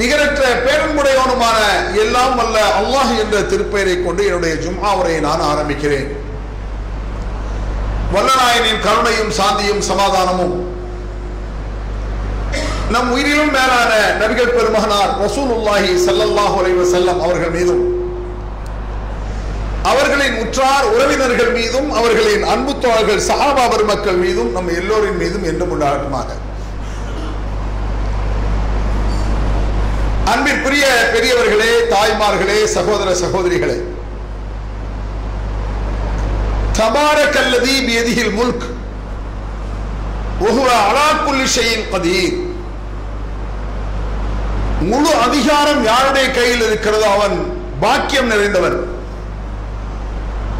நிகரற்ற பேரன்புடையவனுமான எல்லாம் வல்ல அல்லாஹ் என்ற திருப்பெயரை கொண்டு என்னுடைய ஜும்ஆ உரையை நான் ஆரம்பிக்கிறேன். வல்லநாயனின் கருணையும் சாந்தியும் சமாதானமும் நம் உயிரிலும் மேலான நபிகள் பெருமகனார் ரசூலுல்லாஹி ஸல்லல்லாஹு அலைஹி செல்லம் அவர்கள் மீதும் அவர்களின் உற்றார் உறவினர்கள் மீதும் அவர்களின் அன்பு தோழர்கள் சஹாபா பெருமக்கள் மீதும் நம் எல்லோரின் மீதும் என்றும் உண்டாகட்டுமாக. அன்பிற்குரிய பெரியவர்களே தாய்மார்களே சகோதர சகோதரிகளே. தபாரக்கல்லதி பியதிஹில் முல்க். ஒஹுவ அலா குல்லி கதீர். முழு அதிகாரம் யாருடைய கையில் இருக்கிறதோ அவன் பாக்கியம் நிறைந்தவன்.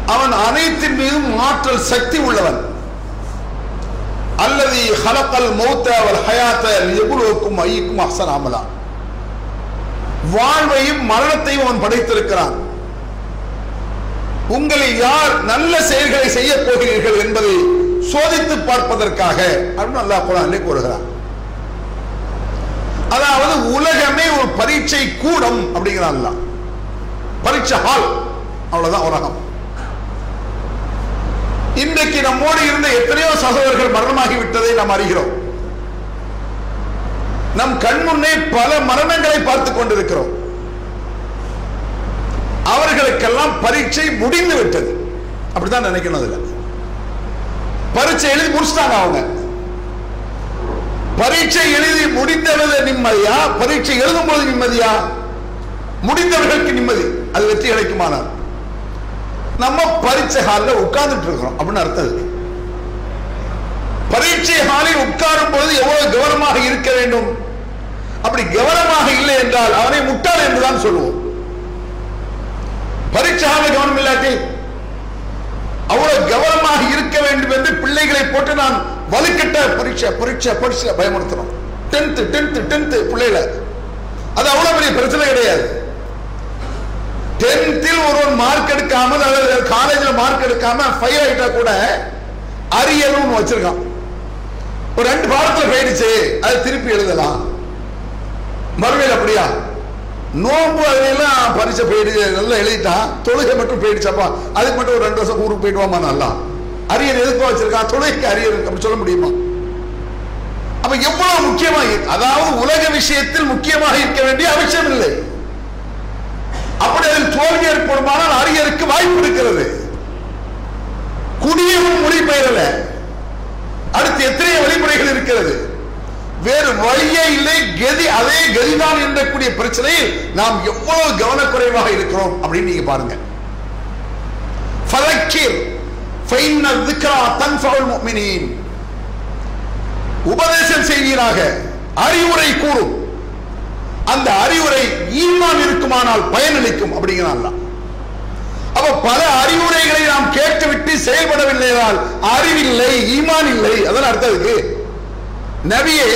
அவன் அனைத்தின் மீதும் ஆற்றல் சக்தி உள்ளவன். அல்லது ஹலக்கல் மௌத்த அவர் ஹயாத்த எகுலுக்கும் ஐக்கும் அஹ்சன் வாழ்வையும் மரணத்தையும் அவன் படைத்திருக்கிறான். உங்களில் யார் நல்ல செயல்களை செய்ய போகிறீர்கள் என்பதை சோதித்து பார்ப்பதற்காக அப்படின்னு அல்லாஹ் கூறுகிறான் அதாவது உலகமே ஒரு பரீட்சை கூடம் அப்படிங்கிறான் பரீட்சை ஹால் அவ்வளவுதான் உலகம். இன்றைக்கு நம்மோடு இருந்த எத்தனையோ சகோதரர்கள் மரணமாகி விட்டதை நாம் அறிகிறோம். நம் கண் முன்னே பல மரணங்களை பார்த்துக் கொண்டிருக்கிறோம். அவர்களுக்கெல்லாம் பரீட்சை முடிந்து விட்டது. அப்படித்தான் நினைக்கணும் அதுல. பரீட்சை எழுதி முடிச்சிட்டாங்க அவங்க. பரீட்சை எழுதி முடிந்தது நிம்மதியா? பரீட்சை எழுதும் போது நிம்மதியா? முடிந்தவர்களுக்கு நிம்மதி. அது வெற்றி கிடைக்குமானால் நம்ம பரீட்சை ஹாலில் உட்கார்ந்துட்டு இருக்கிறோம். அப்படின்னு அர்த்தம் பரீட்சை ஹாலில் உட்காரும் பொழுது எவ்வளவு கவனமாக இருக்க வேண்டும்? அப்படி கவனமாக இல்லை என்றால் அவனை முட்டாள் என்றுதான் சொல்லுவோம். பரீட்சாக கவனம் இல்லாட்டி அவ்வளவு கவனமாக இருக்க வேண்டும் என்று பிள்ளைகளை போட்டு நான் வலுக்கிட்ட பரீட்சை பரீட்சை பரீட்சை பயமுறுத்தணும். டென்த் டென்த் டென்த் பிள்ளைகளை. அது அவ்வளவு பெரிய பிரச்சனை கிடையாது. டென்த்தில் ஒருவன் மார்க் எடுக்காமல் அல்லது காலேஜில் மார்க் எடுக்காம ஃபைல் ஆகிட்டா கூட அரியலும் வச்சிருக்கான். ஒரு ரெண்டு பாடத்தில் போயிடுச்சு அதை திருப்பி எழுதலாம். மறுமையில் அப்படியா? நோம்பு அதெல்லாம் பரிசை போயிடுச்சு நல்லா எழுதிட்டான் தொழுகை மட்டும் போயிடுச்சப்பா. அதுக்கு மட்டும் ஒரு ரெண்டு வருஷம் ஊருக்கு போயிடுவாமா நல்லா. அரியர் எதுக்கு வச்சிருக்கான் தொழுகைக்கு அரியர் அப்படி சொல்ல முடியுமா? அப்ப எவ்வளவு முக்கியமாக அதாவது உலக விஷயத்தில் முக்கியமாக இருக்க வேண்டிய அவசியம் இல்லை. அப்படி அதில் தோல்வி ஏற்படுமானால் அரியருக்கு வாய்ப்பு இருக்கிறது. குடியவும் மொழி பெயரல. அடுத்து எத்தனை வழிமுறைகள் இருக்கிறது. வேறு வழியே இல்லை. கதி அதே கதிதான் என்றக்கூடிய பிரச்சனையில் நாம் எவ்வளவு கவனக்குறைவாக இருக்கிறோம் அப்படின்னு நீங்க பாருங்க. ஃபதக்கிர் ஃபைன்ன ذிக்ரா உபதேசம் செய்வீராக. அறிவுரை கூறும். அந்த அறிவுரை ஈமான் இருக்குமானால் பயனளிக்கும் அப்படிங்கிறான் அப்ப பல அறிவுரைகளை நாம் கேட்டுவிட்டு செயல்படவில்லை என்றால் அறிவில்லை ஈமான் இல்லை. அதெல்லாம் அர்த்தம் இருக்கு நபியே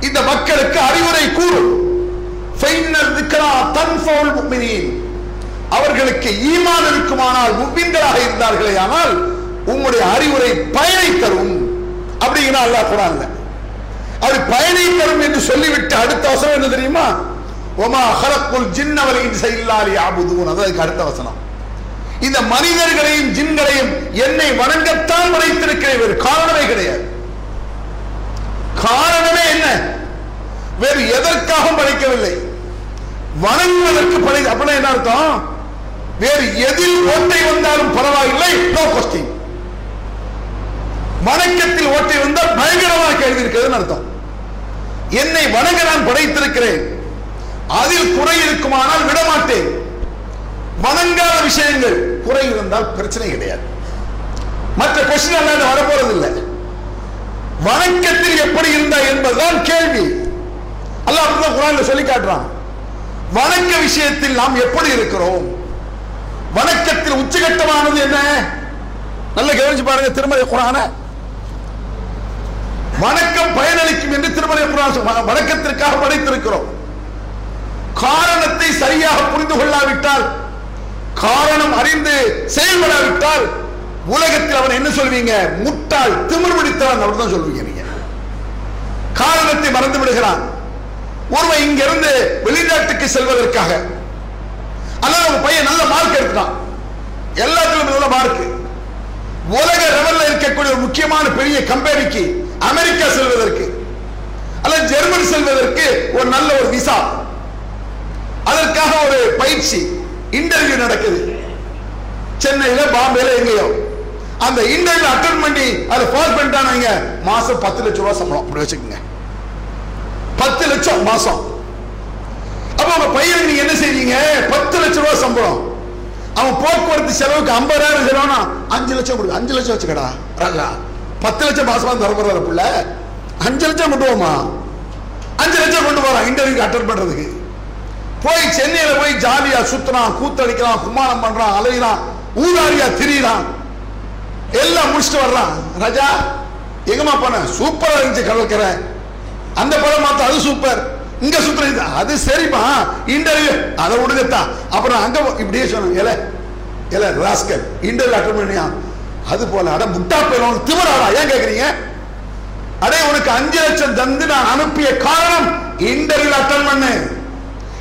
இந்த மக்களுக்கு அறிவுரை கூறும். அவர்களுக்கு ஈமான் இருக்குமானால் முப்பின்களாக இருந்தார்களே ஆனால் உங்களுடைய அறிவுரை பயனை தரும். அப்படிங்கிற அல்லாஹ் குரான்ல. அவர் பயனை தரும் என்று சொல்லிவிட்டு அடுத்த வசனம் என்ன தெரியுமா? ஒமா ஹலக்குல் ஜின்னவரை செய்யலாரி ஆபுதுவன் அதுக்கு அடுத்த வசனம். இந்த மனிதர்களையும் ஜின்களையும் என்னை வணங்கத்தான் வரைத்திருக்கிற ஒரு காரணமே கிடையாது. காரணமே என்ன? வேறு எதற்காக படைக்கவில்லை வணங்குவதற்கு படை அப்படின்னா என்ன அர்த்தம்? வேறு எதில் ஓட்டை வந்தாலும் பரவாயில்லை. நோ கொஸ்டின் வணக்கத்தில் ஓட்டை வந்தால் பயங்கரமாக கேள்வி இருக்கிறதுன்னு அர்த்தம். என்னை வணங்க நான் படைத்திருக்கிறேன். அதில் குறை இருக்குமானால் விடமாட்டேன். வணங்காத விஷயங்கள் குறை இருந்தால் பிரச்சனை கிடையாது. மற்ற கொஸ்டின் எல்லாம் வரப்போறது இல்லை வணக்கத்தில் எப்படி இருந்தா என்பதுதான் கேள்வி. அல்லாஹ் அப்படிதான் குரான்ல சொல்லி காட்டுறான். வணக்க விஷயத்தில் நாம் எப்படி இருக்கிறோம்? வணக்கத்தில் உச்சகட்டமானது என்ன? நல்ல கவனிச்சு பாருங்க திருமலை குரான. வணக்கம் பயனளிக்கும் என்று திருமலை குரான் வணக்கத்திற்காக படைத்திருக்கிறோம். காரணத்தை சரியாக புரிந்து கொள்ளாவிட்டால் காரணம் அறிந்து செயல்படாவிட்டால் உலகத்தில் அவன் என்ன சொல்வீங்க? முட்டாள் திமிர் பிடித்தவன் தான் சொல்வீங்க நீங்க. காரணத்தை மறந்து விடுகிறான். ஒருவன் இங்கிருந்து வெளிநாட்டுக்கு செல்வதற்காக. அல்லது உங்க பையன் நல்ல மார்க் எடுத்தான் எல்லாத்துலயும் நல்ல மார்க் உலக லெவல்ல இருக்கக்கூடிய ஒரு முக்கியமான பெரிய கம்பெனிக்கு அமெரிக்கா செல்வதற்கு அல்லது ஜெர்மன் செல்வதற்கு ஒரு நல்ல ஒரு விசா அதற்காக ஒரு பயிற்சி இன்டர்வியூ நடக்குது. சென்னையில பாம்பேல எங்கேயோ. அந்த இன்டர்வியூ அட்டன் பண்ணி அதை பாஸ் பண்ணிட்டானுங்க. மாசம் பத்து லட்சம் ரூபாய் சம்பளம். அப்படி வச்சுக்கோங்க. பத்து லட்சம் மாசம். அப்ப உங்க பையனுக்கு நீங்க என்ன செய்வீங்க? பத்து லட்சம் ரூபாய் சம்பளம். அவன் போக்குவரத்து செலவுக்கு ஐம்பதாயிரம் செலவுனா அஞ்சு லட்சம் கொடு அஞ்சு லட்சம் வச்சுக்கடா. ராஜா பத்து லட்சம் மாசமா தரப்படுற புள்ள. அஞ்சு லட்சம் கொண்டு போமா? அஞ்சு லட்சம் கொண்டு போறான் இன்டர்வியூக்கு அட்டன் பண்றதுக்கு. போய் சென்னையில போய் ஜாலியா சுத்துறான் கூத்தடிக்கிறான் குமாரம் பண்றான் அலைகிறான் ஊதாரியா திரியிறான். எல்லாம் முடிச்சுட்டு வர்றான். ராஜா எங்கம்மா போன? சூப்பரா இருந்துச்சு கடற்கரை. அந்த படம் பார்த்தா அது சூப்பர் இங்க சுத்துறது அது சரிப்பா இன்டர்வியூ அதை விடுங்கத்தா. அப்புறம் அங்க இப்படியே சொன்னாங்க எல ஏல ராஸ்கல் இன்டர்வியூ அட்டன் பண்ணியா? அது போல அட முட்டா போயிடும் திமிராடா. ஏன் கேக்குறீங்க? அடே உனக்கு அஞ்சு லட்சம் தந்து நான் அனுப்பிய காரணம் இன்டர்வியூ அட்டன் பண்ணு.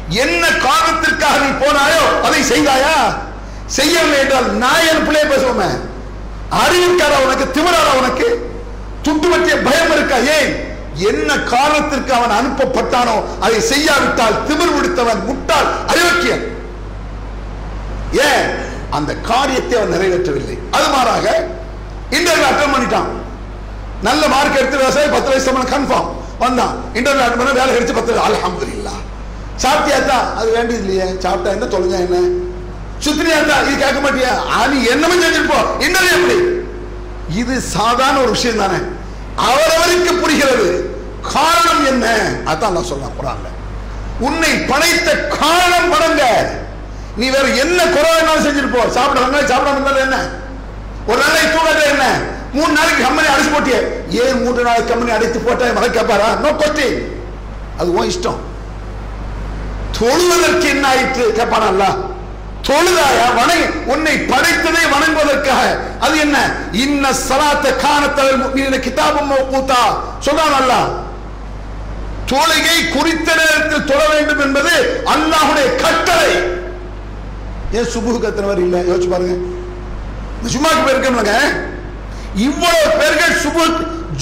என்ன காரணத்திற்காக நீ போனாயோ அதை செய்தாயா? செய்யவில்லை என்றால் நான் என் பிள்ளைய பேசுவோமே உனக்கு திமிராரா உனக்கு துட்டு பற்றிய பயம் இருக்கா? ஏன் என்ன காரணத்திற்கு அவன் அனுப்பப்பட்டானோ அதை செய்யாவிட்டால் திமிர் முடித்தவன் முட்டாள் அயோக்கியன் ஏன்? அந்த காரியத்தை அவன் நிறைவேற்றவில்லை. அது மாறாக இன்டர்வியூ அட்டன் பண்ணிட்டான். நல்ல மார்க் எடுத்து விவசாயி பத்து வயசு சம்பளம் கன்ஃபார்ம் வந்தான். இன்டர்வியூ அட்டன் பண்ண வேலை எடுத்து பத்து அல்ஹம்துலில்லாஹ். சாப்பிட்டியாத்தா அது வேண்டியது இல்லையே சாப்பிட்டா என்ன? தொலைஞ்சா என்ன? சுத்தினியாத்தா இது கேட்க மாட்டியா? நீ என்னமே செஞ்சிருப்போம் போ எப்படி இது சாதாரண ஒரு விஷயம் தானே. அவரவருக்கு புரிகிறது. காரணம் என்ன? அதான் நான் சொல்ல போறாங்க உன்னை படைத்த காரணம் படங்க நீ வேற என்ன குறை வேணாலும் செஞ்சுட்டு சாப்பிட வெங்காயம் சாப்பிடாம இருந்தாலும் என்ன? ஒரு நாளைக்கு தூங்காத என்ன? மூணு நாளைக்கு கம்பெனி அடிச்சு போட்டிய. ஏன் மூன்று நாளைக்கு கம்பெனி அடைத்து போட்டா மகன் கேட்பாரா நோ கொஸ்டி அது உன் இஷ்டம். தொழுவதற்கு என்ன ஆயிற்று? கேட்பானா தொழுதாயா? வணங்க உன்னை படைத்ததை வணங்குவதற்காக. அது என்ன? இன்ன சலாத்த காணத்தவல் முக்மீன கிதாபம் மௌகூத்தா சொல்றான் அல்லாஹ். தொழுகை குறித்த நேரத்தில் தொழ வேண்டும் என்பது அல்லாஹ்வுடைய கட்டளை. ஏன் சுபுகு கத்தினவர் இல்ல? யோசிச்சு பாருங்க. ஜும்மாக்கு போயிருக்கோம்லங்க இவ்வளவு பேர்கள் சுபு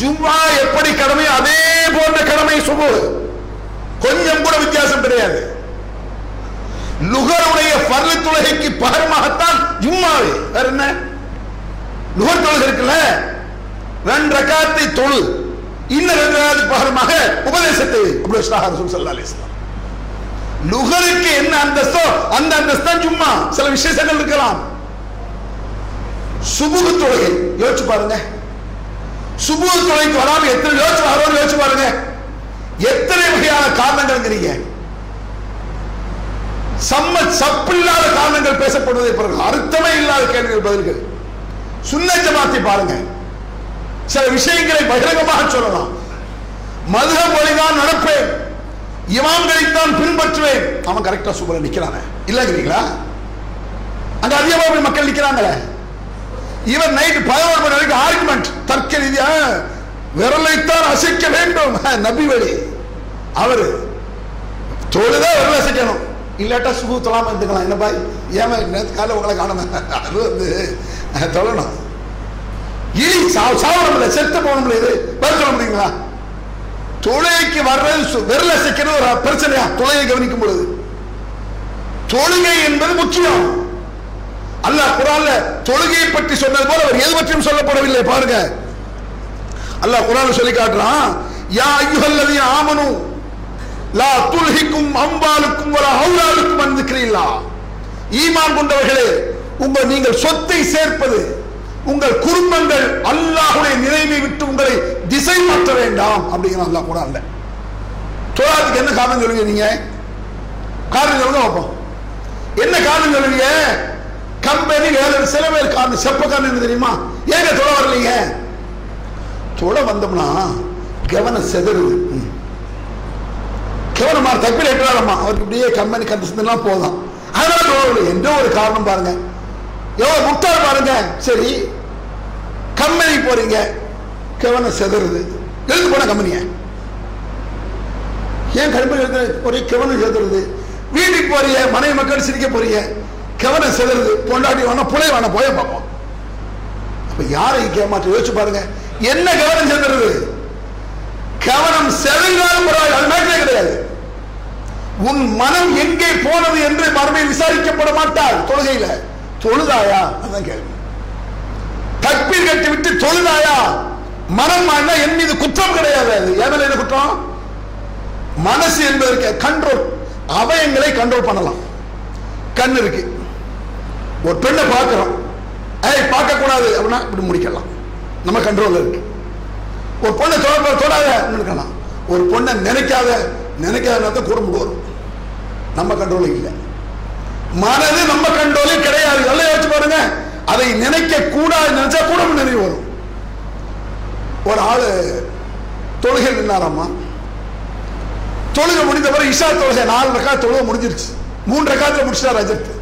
ஜும்மா எப்படி கடமை அதே போன்ற கடமை சுபு கொஞ்சம் கூட வித்தியாசம் கிடையாது லுகருடைய பர்லு தொழுகைக்கு பகரமாகத்தான் ஜும்மாவே. வேற என்ன? லுகர் தொழுகை இருக்குல்ல? ரெண்டு ரகாத்தை தொழு. இன்னும் ரெண்டு ரகாத்துக்கு பகரமாக உபதேசத்தை அப்படி வச்சுட்டாங்க ரசூல் ஸல்லல்லாஹு லுகருக்கு என்ன அந்தஸ்தோ அந்த அந்தஸ்து தான் சில விசேஷங்கள் இருக்கலாம். சுபுகு தொழுகை. யோசிச்சு பாருங்க. சுபுகு தொழுகைக்கு வராமல் எத்தனை யோசிச்சு வரோன்னு யோசிச்சு பாருங்க. எத்தனை வகையான காரணங்கள்ங்கிறீங்க. சம்ம சப்பில்லாத காரணங்கள் பேசப்படுவதை பாருங்கள் அர்த்தமே இல்லாத கேள்விகள் பதில்கள். சுன்ன ஜமாத்தை பாருங்க. சில விஷயங்களை பகிரங்கமாக சொல்லலாம். மதுக மொழிதான் நடப்பேன். இமாம்களைத்தான் பின்பற்றுவேன். அவன் கரெக்டா சூப்பரா நிக்கிறானே. இல்லைங்கிறீங்களா? அங்க அதிகமா மக்கள் நிக்கிறாங்களே. இவன் நைட் பதினோரு மணி வரைக்கும் ஆர்குமெண்ட் தர்க்க ரீதியா விரலைத்தான் அசைக்க வேண்டும். நபி வழி. அவரு தோடுதான் விரல் அசைக்கணும். இல்லாட்டா சுகு தொழாமல் இருந்துக்கலாம். என்ன பாய் ஏமா நேற்று காலை உங்களை காணாம? அது வந்து தொழணும். இனி சா சாவணும்ல செத்து போகணும்ல இது. பதில் சொல்ல முடியுங்களா? தொழுகைக்கு வர்றது சு- சிக்கிறது ஒரு பிரச்சனையா? தொழுகை கவனிக்கும் பொழுது. தொழுகை என்பது முக்கியம். அல்லாஹ் குரான்ல தொழுகையை பற்றி சொன்னது போல அவர் எது பற்றியும் சொல்லப்படவில்லை. பாருங்க. அல்லாஹ் குரான்ல சொல்லி காட்டுறான். யா ஐயுஹல்லதீன ஆமனு. லா துல்ஹிக்கும் அம்பாலுக்கும் ஒரு அவுலாலுக்கும் அன் ஈமான் கொண்டவர்களே உங்கள் நீங்கள் சொத்தை சேர்ப்பது உங்கள் குடும்பங்கள் அல்லாஹுடைய நினைவை விட்டு உங்களை திசை மாற்ற வேண்டாம் அப்படிங்கிற அல்லாஹ் குரான்ல தொழாதுக்கு என்ன காரணம் சொல்லுங்க நீங்க? காரணம் சொல்லுங்க பார்ப்போம். என்ன காரணம் சொல்லுவீங்க? கம்பெனி வேலை சில பேர் காரணம் செப்ப காரணம் என்ன தெரியுமா? ஏங்க தொலை வரலீங்க? தொலை வந்தோம்னா கவனம் செதறுது. ம். தப்பில் எட்டுறாரம்மா அவருக்கு இப்படியே கம்பெனி கந்தலாம் போதும். அதனால எந்த ஒரு காரணம் பாருங்க. எவ்வளோ முக்தார் பாருங்க. சரி கம்பெனி போறீங்க. கவனம் செதறுது. எழுந்து போன கம்பெனிய ஏன் கடுப்பு இருக்கிற ஒரே கவனம் செலுத்துறது வீட்டுக்கு போறிய மனைவி மக்கள் சிரிக்க போறிய கவனம் செலுறது பொண்டாட்டி வேணா புலை வேணா போய பார்ப்போம். அப்ப யாரை கேமாற்ற யோசிச்சு பாருங்க. என்ன கவனம் செலுத்துறது கவனம் செலுங்காலும் பரவாயில்ல. அது மேட்டரே கிடையாது. உன் மனம் எங்கே போனது என்று மறுமையில் விசாரிக்கப்பட மாட்டாள். தொழுகையில தொழுதாயா? அதான் கேள்வி. தக்பீர் கட்டி விட்டு தொழுதாயா? மனம் மாறினா என் மீது குற்றம் கிடையாது அது. என் என்ன குற்றம்? மனசு என்பதற்கு கண்ட்ரோல் அவயங்களை கண்ட்ரோல் பண்ணலாம். கண் இருக்கு. ஒரு பெண்ணை பார்க்கிறோம். ஏய் பார்க்க கூடாது அப்படின்னா இப்படி முடிக்கலாம். நம்ம கண்ட்ரோல் இருக்கு. ஒரு பொண்ணை தொட தொடாத இருக்கலாம். ஒரு பொண்ணை நினைக்காத நினைக்காத குடும்பம் வரும். நம்ம கண்ட்ரோல் இல்லை. மனது நம்ம கண்ட்ரோலே கிடையாது. எல்லாம் யோசிச்சு பாருங்க. அதை நினைக்க கூடாது நினைச்சா கூட நினைவு வரும். ஒரு ஆளு தொழுகை நின்னாராம்மா தொழுகை முடிந்த பிறகு இஷா தொழுகை நாலு ரக்கா தொழுகை முடிஞ்சிருச்சு. மூன்று ரக்காத்துல முடிச்சிட்டார் அஜித்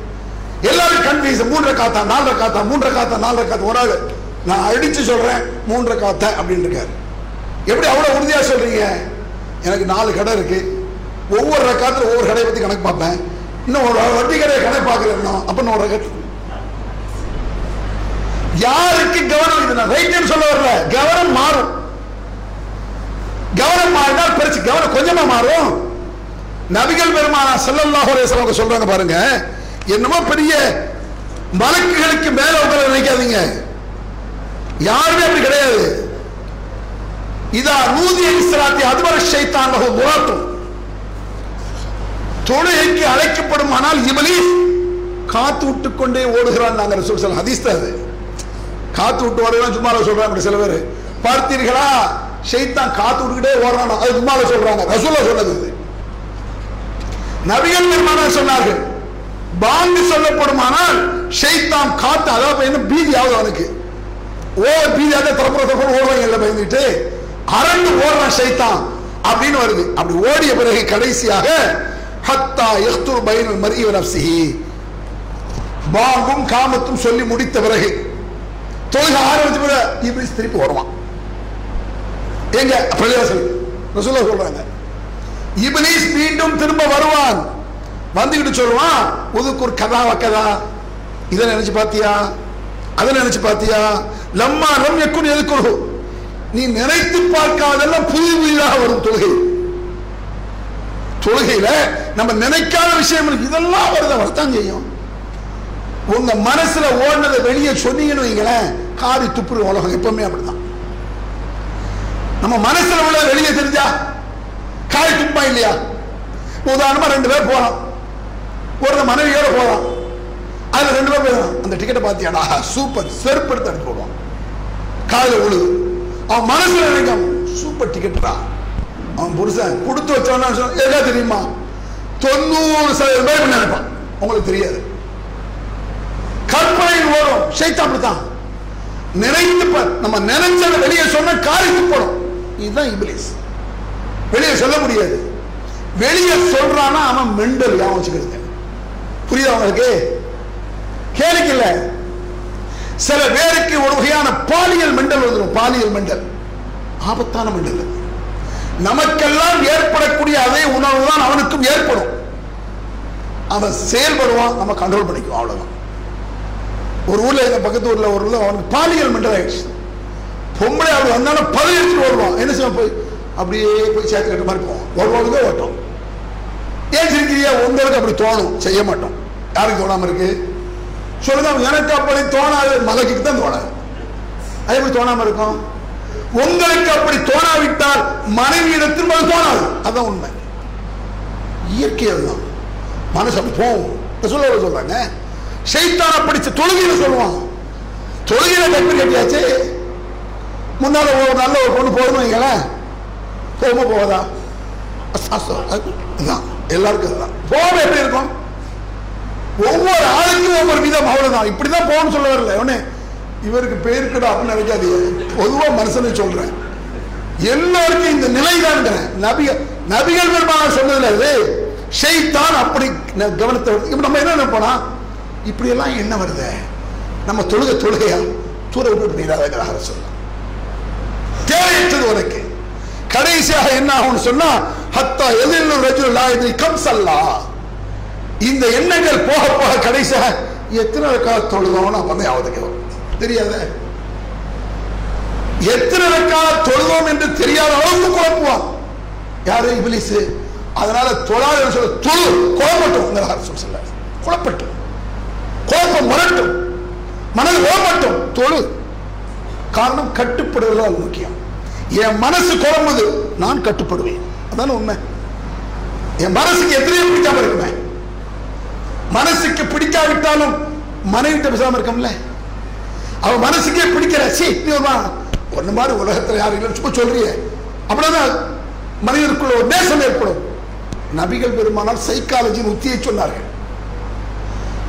எல்லாரும் கன்ஃபியூஸ் மூன்று காத்தா நாலு காத்தா மூன்று காத்தா நாலு காத்தா ஒரு ஆள் நான் அடிச்சு சொல்றேன் மூன்று காத்த அப்படின்னு இருக்காரு எப்படி அவ்வளவு உறுதியா சொல்றீங்க? எனக்கு நாலு கடை இருக்கு. ஒவ்வொரு ரக்காத்துல ஒவ்வொரு கடையை பத்தி கணக்கு பார்ப்பேன். இன்னும் ஒரு வட்டி கடையை கணக்கு பார்க்கல அப்ப நான் ஒரு யாருக்கு கவனம் இது நான் ரைட்னு சொல்ல வரல. கவனம் மாறும். கவனம் மாறினால் பெருசு கவனம் கொஞ்சமா மாறும். நபிகள் பெருமானா செல்லல்லாஹ் அலைஹி சொல்றாங்க பாருங்க. என்னமோ பெரிய மலக்குகளுக்கு மேல உங்களை நினைக்காதீங்க. யாருமே அப்படி கிடையாது. இதா நூதிய இஸ்லாத்தி அதுவர ஷைத்தான் வகு முராத்தும் தொழுகைக்கு அழைக்கப்படும் ஆனால் இபலீஸ் காத்து விட்டு கொண்டே ஓடுகிறான் நாங்கள் ரசூல் ஹதீஸ் தான் அது காத்து விட்டு ஓடுறான் சும்மா சொல்றாங்க சில பேர் பார்த்தீர்களா ஷைத்தான் காத்து விட்டுக்கிட்டே ஓடுறான் அது சும்மா சொல்றாங்க ரசூல சொன்னது இது நபிகள் பெருமானார் சொன்னார்கள் பாங்கு சொல்லப்படுமானால் ஷைத்தான் காத்து அதாவது பீதி ஆகுது அவனுக்கு ஓ பீதி அதை திறப்புற தரப்புற ஓடுவாங்க எல்லாம் பயந்துட்டு அரண்டு ஓடுறான் சைத்தான் அப்படின்னு வருது. அப்படி ஓடிய பிறகு கடைசியாக ஹத்தா யஹ்துர் பைனல் மர்இ வ நஃப்ஸிஹி. பாங்கும் காமத்தும் சொல்லி முடித்த பிறகு தொழுக ஆரம்பிச்ச பிறகு இப்ளீஸ் திருப்பி வருவான் எங்க? பள்ளிவாசல் ரசூலா சொல்றாங்க இப்ளீஸ் மீண்டும் திரும்ப வருவான். வந்துகிட்டு சொல்லுவான் உதுக்குர் கதா வக்கதா இதை நினைச்சு பாத்தியா அதை நினைச்சு பாத்தியா லம்மா ரம் எக்குன்னு எதுக்குரு நீ நினைத்து பார்க்காதெல்லாம் புதிய புதிதாக வரும் தொழுகை. தொழுகையில நம்ம நினைக்காத விஷயம் இதெல்லாம் வருது வரத்தான் செய்யும். உங்க மனசுல ஓடுனதை வெளியே சொன்னீங்கன்னு வைங்களேன் காரி துப்புரு உலகம். எப்பவுமே அப்படிதான். நம்ம மனசுல உள்ள வெளியே தெரிஞ்சா காரி துப்பா இல்லையா? உதாரணமா ரெண்டு பேர் போறோம் ஒரு மனைவியோட போறோம் அதுல ரெண்டு பேர் போயிடும் அந்த டிக்கெட்டை பாத்தியாடா சூப்பர். செருப்பு எடுத்து எடுத்து போடுவான் உழுது விழுது. அவன் மனசுல நினைக்காம சூப்பர் டிக்கெட்டா அவன் புருஷன் கொடுத்து வச்சவனா எதா தெரியுமா? தொண்ணூறு சதவீதம் பேர் நினைப்பான்? உங்களுக்கு தெரியாது. கற்பனையில் ஓரம் சைத்தான் அப்படித்தான். நினைத்து நம்ம நினைச்சத வெளியே சொன்ன காரி போடும். இதுதான் இபிலிஸ். வெளியே சொல்ல முடியாது. வெளியே சொல்றானா அவன் மெண்டல் ஞாபகம் வச்சுக்கிறது புரியுது அவங்களுக்கு கேளுக்கு இல்லை. சில பேருக்கு ஒரு வகையான பாலியல் மெண்டல் வந்துடும் பாலியல் மெண்டல். ஆபத்தான மெண்டல். நமக்கெல்லாம் ஏற்படக்கூடிய அதே உணர்வு தான் அவனுக்கும் ஏற்படும். அவன் செயல்படுவான் நம்ம கண்ட்ரோல் பண்ணிக்குவோம் அவ்வளவுதான். ஒரு ஊர்ல எங்க பக்கத்து ஊர்ல ஒரு ஊர்ல அவனுக்கு பாலியல் மெண்டல் ஆயிடுச்சு. பொம்பளை அப்படி வந்தாலும் பதவி எடுத்துட்டு வருவான். என்ன செய்வான் போய்? அப்படியே போய் சேர்த்து கட்ட மாதிரி போவோம் வருவாங்க ஓட்டம். ஏன் சிரிக்கிறியா உங்களுக்கு அப்படி தோணும். செய்ய மாட்டோம். யாருக்கு தோணாம இருக்கு? சொல்லுங்க எனக்கு அப்படி தோணாது மலைக்கு தான் தோணாது. அது எப்படி தோணாம இருக்கும். உங்களுக்கு அப்படி தோணாவிட்டால் மனைவியிடத்தில் அது தோணாது. அதான் உண்மை. இயற்கை தான். மனசு அப்படி போகும். சொல்ல சொல்றாங்க. செய்தான் அப்படி தொழுகையில சொல்லுவான் தொழுகையில தப்பி கட்டியாச்சு. முன்னால ஒரு நல்ல ஒரு பொண்ணு போகணும் வைங்களேன். போகுமா போகாதா? எல்லாருக்கும் அதுதான் போக எப்படி இருக்கும்? ஒவ்வொரு ஆளுக்கும் ஒவ்வொரு விதம் அவ்வளவுதான். இப்படிதான் போகணும்னு சொல்ல வரல. உடனே இவருக்கு பேருக்கடா அப்படின்னு நினைக்காதீங்க. பொதுவா மனுஷனை சொல்றேன். எல்லாருக்கும் இந்த நிலை தான் நபிகள் நபிகள் பெருமான சொன்னதுல இது ஷெய்தான் அப்படி கவனத்தை இப்போ இப்ப நம்ம என்ன நினைப்போனா இப்படியெல்லாம் என்ன வருது? நம்ம தொழுகை தொழுகையா? தூர விட்டு பண்ணிடாதங்கிறாக சொல்லலாம் தேவையற்றது உனக்கு. கடைசியாக என்ன ஆகும்னு சொன்னா ஹத்தா எதிர்ல ரஜுல்லா இது கம்சல்லா. இந்த எண்ணங்கள் போக போக கடைசியாக எத்தனை ரக்கா தொழுதோம்னு அப்பதான் யாவதுக்கு வரும். தெரியாத? எத்தனை ரக்கா தொழுதோம் என்று தெரியாத அளவுக்கு குழப்புவான். யாரு? இபிலிசு. அதனால தொழாத சொல்ல தொழு குழப்பட்டும் சொல்ல குழப்பட்டும். குழப்பம் மரட்டும். மனது ஓமட்டும் தொழு. காரணம் கட்டுப்படுவதால் முக்கியம். என் மனசு குழம்புது நான் கட்டுப்படுவேன். அதான உண்மை? என் மனசுக்கு எத்தனையோ பிடிக்காம இருக்குமே. மனசுக்கு பிடிக்காவிட்டாலும் மனைவிட்ட பேசாம இருக்கோம்ல? அவ மனசுக்கே பிடிக்கிற சி நீ ஒன்னு மாதிரி உலகத்துல யாரும் இல்லை சும்மா சொல்றிய. அப்படின்னா மனிதருக்குள்ள ஒரு நேசம் ஏற்படும். நபிகள் பெருமானால் சைக்காலஜியின் உத்தியை சொன்னார்கள்.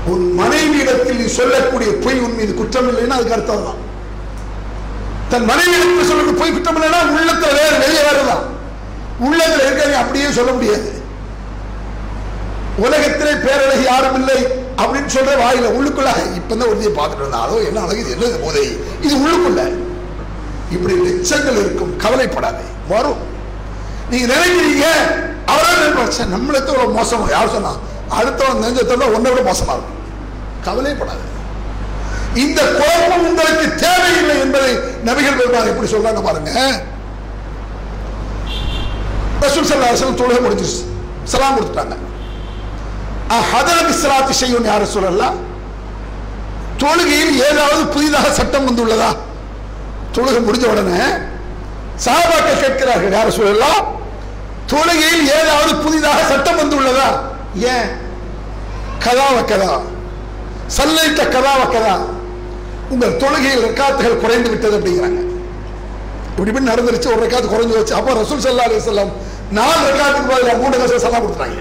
உன் மனைவியிடத்தில் நீ சொல்லக்கூடிய பொய் உன் மீது குற்றம் இல்லைன்னா அதுக்கு அர்த்தம் தான். தன் மனைவியிடத்தில் சொல்லக்கூடிய பொய் குற்றம் இல்லைன்னா உள்ளத்துல வேற வெளியே வேறதான் உள்ளத்துல இருக்க அப்படியே சொல்ல முடியாது. உலகத்திலே பேரழகு யாரும் இல்லை அப்படின்னு சொல்ற வாயில உள்ளுக்குள்ள இப்பதான் உறுதியை பார்த்துட்டு இருந்தாலோ என்ன அழகு இது என்ன போதை? இது உள்ளுக்குள்ள. இப்படி லட்சங்கள் இருக்கும். கவலைப்படாதே. வரும். நீங்க நினைக்கிறீங்க அவரே நினைப்பாச்சு நம்மளுக்கு ஒரு மோசமா? யார் சொன்னா? அடுத்தவன் நெஞ்சத்தோட ஒன்றை விட மோசமா இருக்கும். கவலைப்படாது. இந்த குழப்பம் உங்களுக்கு தேவையில்லை என்பதை நபிகள் பெருமாள் எப்படி சொல்றாங்க பாருங்க. ரசூல் சல்லா தொழுகை முடிஞ்சிருச்சு. சலாம் கொடுத்துட்டாங்க. ஹதரத் இஸ்லாத்து செய்யும் யார சொல்லலாம் தொழுகையில் ஏதாவது புதிதாக சட்டம் வந்துள்ளதா? தொழுகை முடிஞ்ச உடனே சாபாக்கள் கேட்கிறார்கள் யார சொல்லலாம் தொழுகையில் ஏதாவது புதிதாக சட்டம் வந்துள்ளதா? ஏன்? கதாவ கதா. சல்லைத்த கதாவ கதா. உங்கள் தொழுகையில் ரெக்காத்துகள் குறைந்து விட்டது அப்படிங்கிறாங்க. இப்படி இப்படி நடந்துருச்சு ஒரு ரெக்காத்து குறைஞ்சு வச்சு அப்போ ரசூல் சல்லா அலி சொல்லம் நாலு ரெக்காத்துக்கு பதிலாக மூணு கசம் சலாம் கொடுத்துறாங்க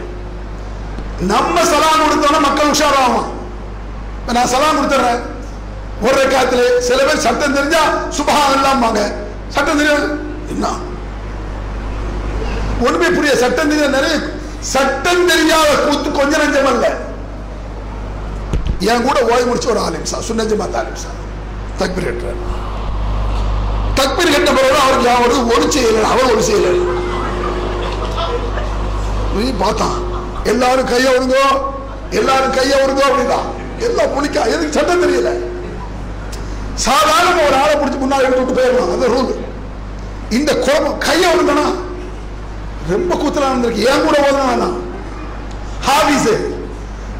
நம்ம சலாம் கொடுத்தோம்னா மக்கள் உஷாராகும். இப்போ நான் சலாம் கொடுத்துட்றேன் ஒரு ரக்காத்துல சில பேர் சட்டம் தெரிஞ்சா சுபகம் இல்லாமாங்க சட்டம் தெரியாது என்ன? ஒண்ணுமே புரிய சட்டம் தெரியாத நிறைய? சட்டம் தெரியாத கூத்து கொஞ்சம் நஞ்சம் அல்ல. என் கூட ஓய்வு முடிச்ச ஒரு ஆலிம்சா சுன்னஜமா சார் தக்பீர் கட்டுறேன் தக்பீர் கட்ட பிறகு அவருக்கு அவருக்கு ஒரு செய்யல அவர் ஒரு செய்யல பார்த்தான் எல்லாரும் கைய விடுங்கோ எல்லாரும் கைய விடுங்கோ அப்படின்னா எல்லாம் புளிக்கா எதுக்கு சட்டம் தெரியல. சாதாரண ஒரு ஆளை பிடிச்சி முன்னாடி எடுத்து விட்டு போயிடணும். அந்த ரூல் இந்த கோபம் கைய விடுங்கண்ணா ரொம்ப கூத்தலா இருந்திருக்கு. ஏன் கூட ஓதணும் வேணாம் ஹாபிஸ்.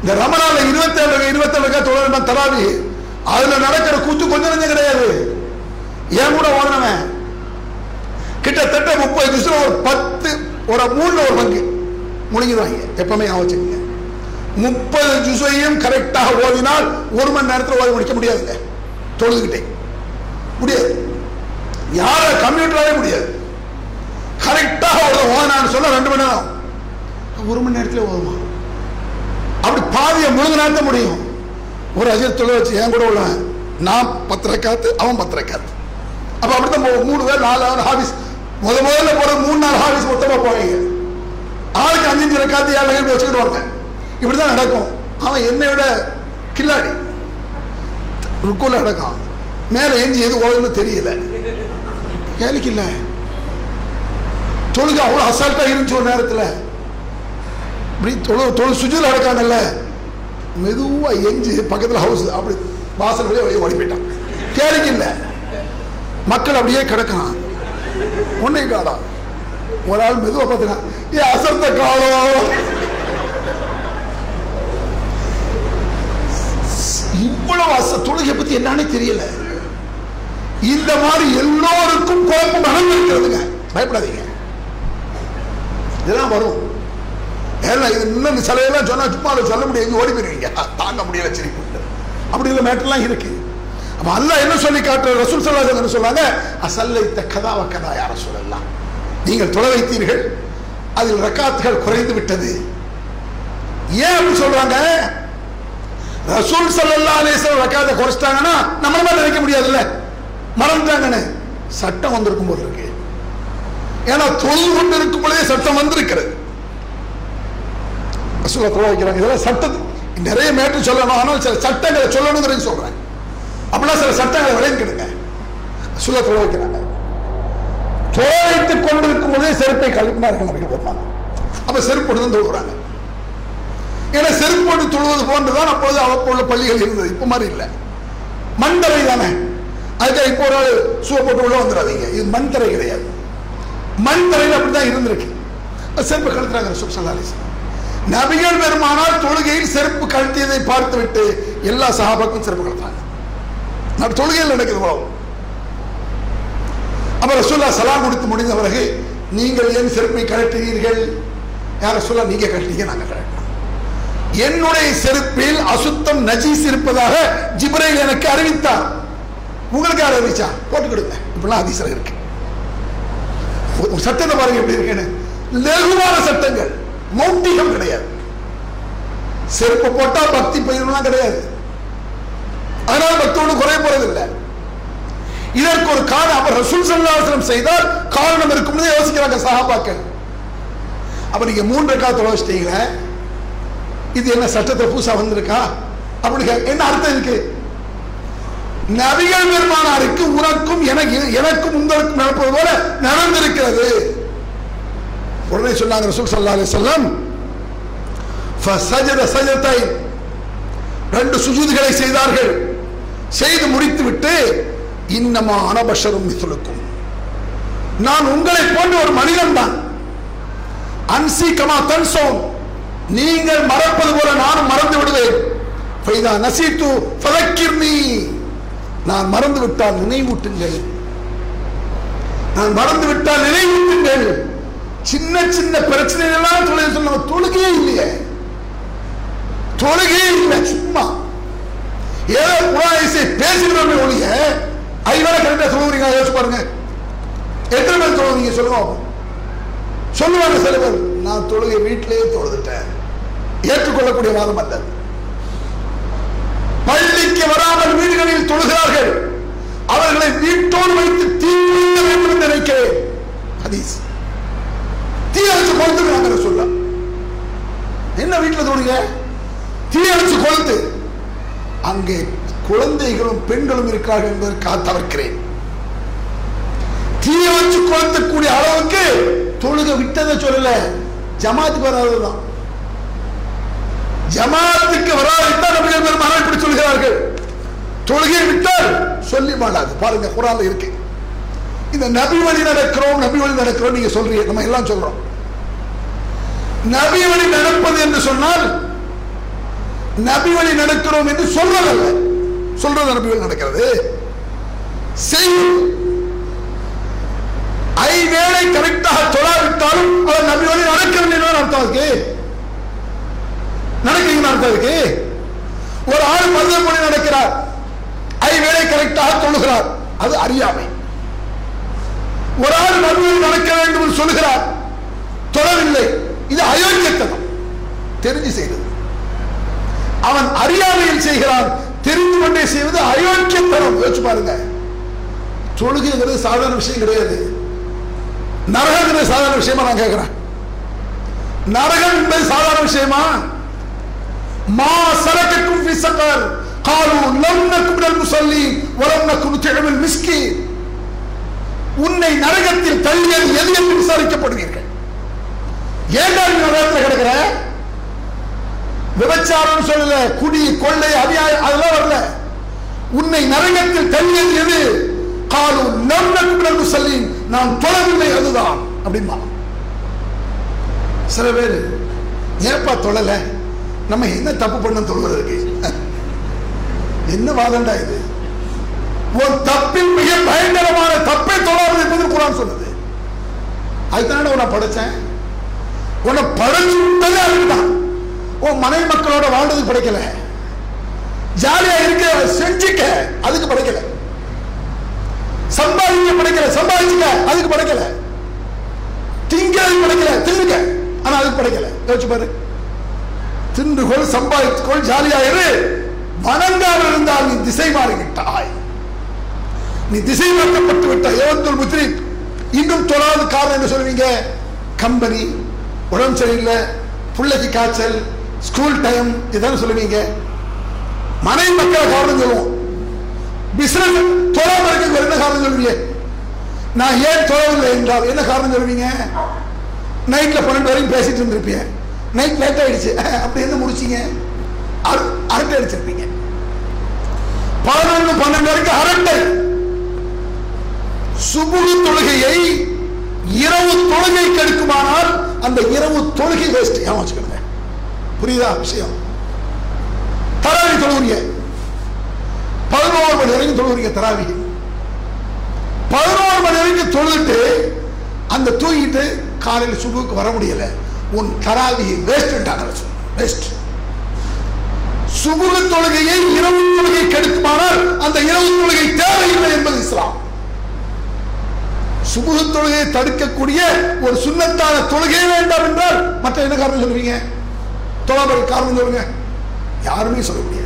இந்த ரமணால இருபத்தேழு இருபத்தேழு தொழில் தராவி அதுல நடக்கிற கூத்து கொஞ்சம் கொஞ்சம் கிடையாது. ஏன் கூட ஓதனவன். கிட்டத்தட்ட முப்பது நிமிஷம் ஒரு பத்து ஒரு மூணுல ஒரு பங்கு. முழுங்கிடுவாங்க எப்பவுமே ஆவச்சுங்க முப்பது ஜுசையும் கரெக்டாக ஓதினால் ஒரு மணி நேரத்தில் ஓதி முடிக்க முடியாதுங்க. தொழுதுகிட்டே. முடியாது. யார கம்ப்யூட்டராவே முடியாது. கரெக்டாக ஒரு ஓதினான்னு சொல்ல ரெண்டு மணி நேரம் ஒரு மணி நேரத்தில் ஓதுமா? அப்படி பாதியை முழுங்க நேரத்தை முடியும். ஒரு அஜித் தொலை வச்சு என் கூட உள்ள நான் பத்திரக்காத்து அவன் பத்து ரக்காத்து அப்போ அப்படி தான் மூணு பேர் நாலு நாள் ஹாபிஸ் முத முதல்ல போகிற மூணு நாள் ஹாபிஸ் மொத்தமாக போவீங்க ஆளுக்கு அஞ்சு அஞ்சு ரக்காத்து ஏழு பேர் வச்சுக்கிடுவாங்க இப்படிதான் நடக்கும். அவன் என்னை விட கில்லாடி. ருக்குல நடக்கும் மேலே எஞ்சி எது ஓடுன்னு தெரியல. கேளுக்கு இல்லை. தொழுக அவ்வளோ அசால்ட்டாக இருந்துச்சு ஒரு நேரத்துல. இப்படி தொழு தொழு சுஜில் நடக்காங்கல்ல மெதுவாக எஞ்சி பக்கத்துல ஹவுஸ் அப்படி வாசல் வழியா வழியே ஓடி போயிட்டான். கேளுக்கு இல்லை. மக்கள் அப்படியே கிடக்கிறான் ஒன்னே காதான் ஒரு ஆள் மெதுவா பார்த்தீங்கன்னா ஏ அசந்த காலம் இவ்வளவு அச தொழுகை பத்தி என்னன்னு தெரியல இந்த மாதிரி எல்லோருக்கும் குழப்பம் நடந்திருக்கிறதுங்க பயப்படாதீங்க இதெல்லாம் வரும் ஏன்னா இது இன்னும் சிலையெல்லாம் சொன்னா சும்மா அதை சொல்ல முடியாது ஓடி போயிருவீங்க தாங்க முடியல சரி அப்படி இல்லை மேட்டர்லாம் இருக்கு அப்ப அல்ல என்ன சொல்லி காட்டுற ரசூல் சல்லாஜன் என்ன சொன்னாங்க அசல்லைத்த கதாவ கதா யார சொல்லலாம் நீங்கள் தொலை வைத்தீர்கள் அதில் ரக்காத்துகள் குறைந்து விட்டது. ஏன் அப்படி சொல்றாங்க? ரசூல் சல்லா அலிஸ்லாம் ரக்காத்தை குறைச்சிட்டாங்கன்னா நம்மள மாதிரி நினைக்க முடியாதுல்ல. மறந்துட்டாங்கன்னு சட்டம் வந்திருக்கும் போது இருக்கு. ஏன்னா தொழில் கொண்டு இருக்கும் பொழுதே சட்டம் வந்திருக்கிறது. ரசூலா தொலை வைக்கிறாங்க. இதெல்லாம் சட்டத்து நிறைய மேட்டு சொல்லணும். ஆனால் சில சட்டங்களை சொல்லணுங்கிறது சொல்றேன் அப்படின்னா சில சட்டங்களை விளைவிக்கிடுங்க ரசூலா தொலை வைக்கிறாங்க. தோழித்துக் கொண்டிருக்கும் போதே செருப்பை கழுப்பினார்கள் நபிகள் பெருமான் அப்ப செருப்பு தான் தொழுகிறாங்க ஏன்னா செருப்பு தொழுவது போன்றுதான் அப்பொழுது அவ்வப்போது பள்ளிகள் இருந்தது. இப்ப மாதிரி இல்லை. மண் தானே. அதுக்காக இப்போ ஒரு ஆள் சூ போட்டு உள்ள வந்துடாதீங்க. இது மண் தரை கிடையாது. மண் தரையில் அப்படிதான் இருந்திருக்கு செருப்பு கழுத்துறாங்க ரசூல் நபிகள் பெருமானால் தொழுகையில் செருப்பு கழுத்தியதை பார்த்துவிட்டு எல்லா சகாபாக்கும் செருப்பு கழுத்துறாங்க தொழுகையில் நடக்குது உலகம். அப்ப ரசூல்லா சலாம் கொடுத்து முடிந்த பிறகு நீங்கள் ஏன் செருப்பை கழட்டுகிறீர்கள்? யார் ரசூல்லா நீங்க கழட்டீங்க நாங்க கழட்டோம் என்னுடைய செருப்பில் அசுத்தம் நஜீஸ் இருப்பதாக ஜிப்ரைல் எனக்கு அறிவித்தார். உங்களுக்கு யார் அறிவிச்சா? போட்டு கொடுங்க. இப்பெல்லாம் அதிசயம் இருக்கு. ஒரு- சட்டத்தை பாருங்க எப்படி இருக்குன்னு லெகுவான சட்டங்கள். மௌட்டிகம் கிடையாது. செருப்பு போட்டா பக்தி பயிரெல்லாம் கிடையாது. அதனால பக்தோடு குறைய போறதில்லை. இதற்கு ஒரு காரணம். அவர் ரசூல் சல்லாசனம் செய்தால் காரணம் இருக்கும் யோசிக்கிறாங்க சஹாபாக்கள். அப்ப நீங்க மூன்று கால தொலைச்சிட்டீங்க இது என்ன சட்டத்தை பூசா வந்திருக்கா? அப்படி என்ன அர்த்தம் இருக்கு நபிகள் பெருமானாருக்கு உனக்கும் எனக்கு எனக்கும் உங்களுக்கும் நடப்பது போல நடந்திருக்கிறது. உடனே சொன்னாங்க ரசூல் சல்லா அலி வஸல்லம் ரெண்டு சுஜூதுகளை செய்தார்கள். செய்து முடித்துவிட்டு இன்னமா அனபஷரும் மிதுலுக்கும் நான் உங்களை போன்ற ஒரு மனிதன் தான் அன்சீக்கமா தன்சோம். நீங்கள் மறப்பது போல நானும் மறந்து விடுவேன். ஃபைதா நசீத்து ஃபதக்கிர்னி. நான் மறந்து விட்டால் நினைவூட்டுங்கள். நான் மறந்து விட்டால் நினைவூட்டுங்கள். சின்ன சின்ன பிரச்சனை எல்லாம் தொழுகை சொன்ன தொழுகையே இல்லையே. தொழுகையே இல்லை சும்மா. ஏதோ குரானிசை பேசுகிறோமே ஒழிய ஐவரை கரெக்டாக சொல்லுவீங்க யோசிச்சு பாருங்க. எத்தனை பேர் தொழுவீங்க சொல்லுவோம் சொல்லுவாங்க சில பேர் நான் தொழுகை வீட்டிலேயே தொழுதுட்டேன். ஏற்றுக்கொள்ளக்கூடிய வாதம் அல்ல. பள்ளிக்கு வராமல் வீடுகளில் தொழுகிறார்கள். அவர்களை வீட்டோடு வைத்து தீ வைக்க வேண்டும் என்று நினைக்கிறேன். ஹதீஸ். தீ அடிச்சு கொளுத்துக்கிறாங்க சொல்ல என்ன வீட்டில் தொழுங்க? தீ அழைச்சு கொளுத்து. அங்கே குழந்தைகளும் பெண்களும் இருக்கிறார்கள் என்பதற்காக தவிர்க்கிறேன் தீய வச்சு கொளுத்தக்கூடிய அளவுக்கு தொழுக விட்டதை சொல்லல. ஜமாத்துக்கு வராதுதான் ஜமாத்துக்கு வராதிருந்தால் நபிகள் பெருமானார் இப்படி சொல்கிறார்கள். தொழுகை விட்டால் சொல்லி மாட்டாது பாருங்க குரால இருக்கு. இந்த நபி வழி நடக்கிறோம் நபி வழி நடக்கிறோம் நீங்க சொல்றீங்க. நம்ம எல்லாம் சொல்றோம். நபி வழி நடப்பது என்று சொன்னால் நபி வழி நடக்கிறோம் என்று சொல்றதல்ல. சொல்றது நபி நடக்கிறது. செய்யும் ஐவேளை கரெக்டாக தொழாவிட்டாலும் அவர் நபி நடக்கிறது என்ன அர்த்தம் இருக்கு நடக்கிறீங்க அர்த்தம் இருக்கு ஒரு ஆள் மதுரை மொழி நடக்கிறார். ஐவேளை கரெக்டாக தொழுகிறார். அது அறியாமை. ஒரு ஆள் நடுவில் நடக்க வேண்டும் என்று சொல்லுகிறார் தொடரவில்லை இது அயோக்கியத்தனம். தெரிஞ்சு செய்தது. அவன் அறியாமையில் செய்கிறான். தெரிந்து கொண்டே செய்வது அயோக்கியத்தனம். யோசிச்சு பாருங்க. தொழுகைங்கிறது சாதாரண விஷயம் கிடையாது. நரகங்கிறது சாதாரண விஷயமா நான் கேட்கிறேன் நரகம் என்பது சாதாரண விஷயமா? மா சரக்கக்கும் விசக்கர் காலு லம்னக்கும் நல் முசல்லி வலம்னக்கும் திழமில் மிஸ்கி உன்னை நரகத்தில் தள்ளியது எது என்று விசாரிக்கப்படுவீர்கள். ஏன் நரகத்தில் கிடக்கிற? விபச்சாரம் சொல்லல குடி கொள்ளை அநியாயம் அதெல்லாம் வரல. உன்னை நரகத்தில் தள்ளியது எது? காலு நம் நண்பர்கள் சொல்லி நான் தொழவில்லை அதுதான் அப்படிமா சில பேர் ஏப்பா தொழல? நம்ம என்ன தப்பு பண்ண தொழுவதற்கு என்ன வாதண்டா இது? ஒரு தப்பில் மிக பயங்கரமான தப்பை தொழாமல் என்பது குரான் சொன்னது. அதுதான் உன்னை படைச்சேன். உன்னை படைச்சு விட்டதே அதுதான். உன் மனைவி மக்களோட வாழ்றதுக்கு படைக்கல. ஜாலியா இருக்க செஞ்சுக்க அதுக்கு படைக்கல. சம்பாதிக்க படைக்கல சம்பாதிச்சுக்க அதுக்கு படைக்கல. திங்கிறதுக்கு படைக்கல தின்னுக்க ஆனா அதுக்கு படைக்கல. யோசிச்சு பாரு. தின்றுகொள் சம்பாதித்துக்கொள் ஜாலியா இரு. வணங்காமல் இருந்தால் நீ திசை மாறிவிட்டாய். நீ திசை மாற்றப்பட்டு விட்டாய். ஏவந்தூர் முத்திரி இன்னும் தொழாத காரணம் என்ன சொல்லுவீங்க? கம்பெனி உடம்பு சரியில்லை பிள்ளைக்கு காய்ச்சல் ஸ்கூல் டைம் இதான் சொல்லுவீங்க. மனைவி மக்களை காரணம் சொல்லுவோம். பிசினஸ் தொலை இருக்க என்ன காரணம் சொல்லுவீங்க? நான் ஏன் தொலைவில்லை என்றால் என்ன காரணம் சொல்லுவீங்க? நைட்டில் பன்னெண்டு வரைக்கும் பேசிட்டு இருந்திருப்பேன் நைட் லேட் ஆயிடுச்சு. அப்படி என்ன முடிச்சீங்க. அர- அரட்டை அடிச்சிருப்பீங்க. பதினொன்று பன்னெண்டு வரைக்கும் அரட்டை. சுபுகு தொழுகையை இரவு தொழுகை கெடுக்குமானால் அந்த இரவு தொழுகை வேஸ்ட் ஏன் வச்சுக்கோங்க? புரியுதா விஷயம்? தராவி தொழுகிறீங்க பதினோரு மணி வரைக்கும் தொழுகிறீங்க தராவி. பதினோரு மணி வரைக்கும் தொழுதுட்டு அந்த தூங்கிட்டு காலையில் சுபுக்கு வர முடியல. உன் தராவி வேஸ்ட் வேஸ்ட் சுபுக தொழுகையை இரவு தொழுகை கெடுக்குமானால் அந்த இரவு தொழுகை தேவையில்லை என்பது இஸ்லாம். சுபுக தொழுகையை தடுக்கக்கூடிய ஒரு சுண்ணத்தான தொழுகை வேண்டாம் என்றால் மற்ற என்ன காரணம் சொல்லுவீங்க? طلب الكرم دول إيه؟ يعرفوا يصلوا بيها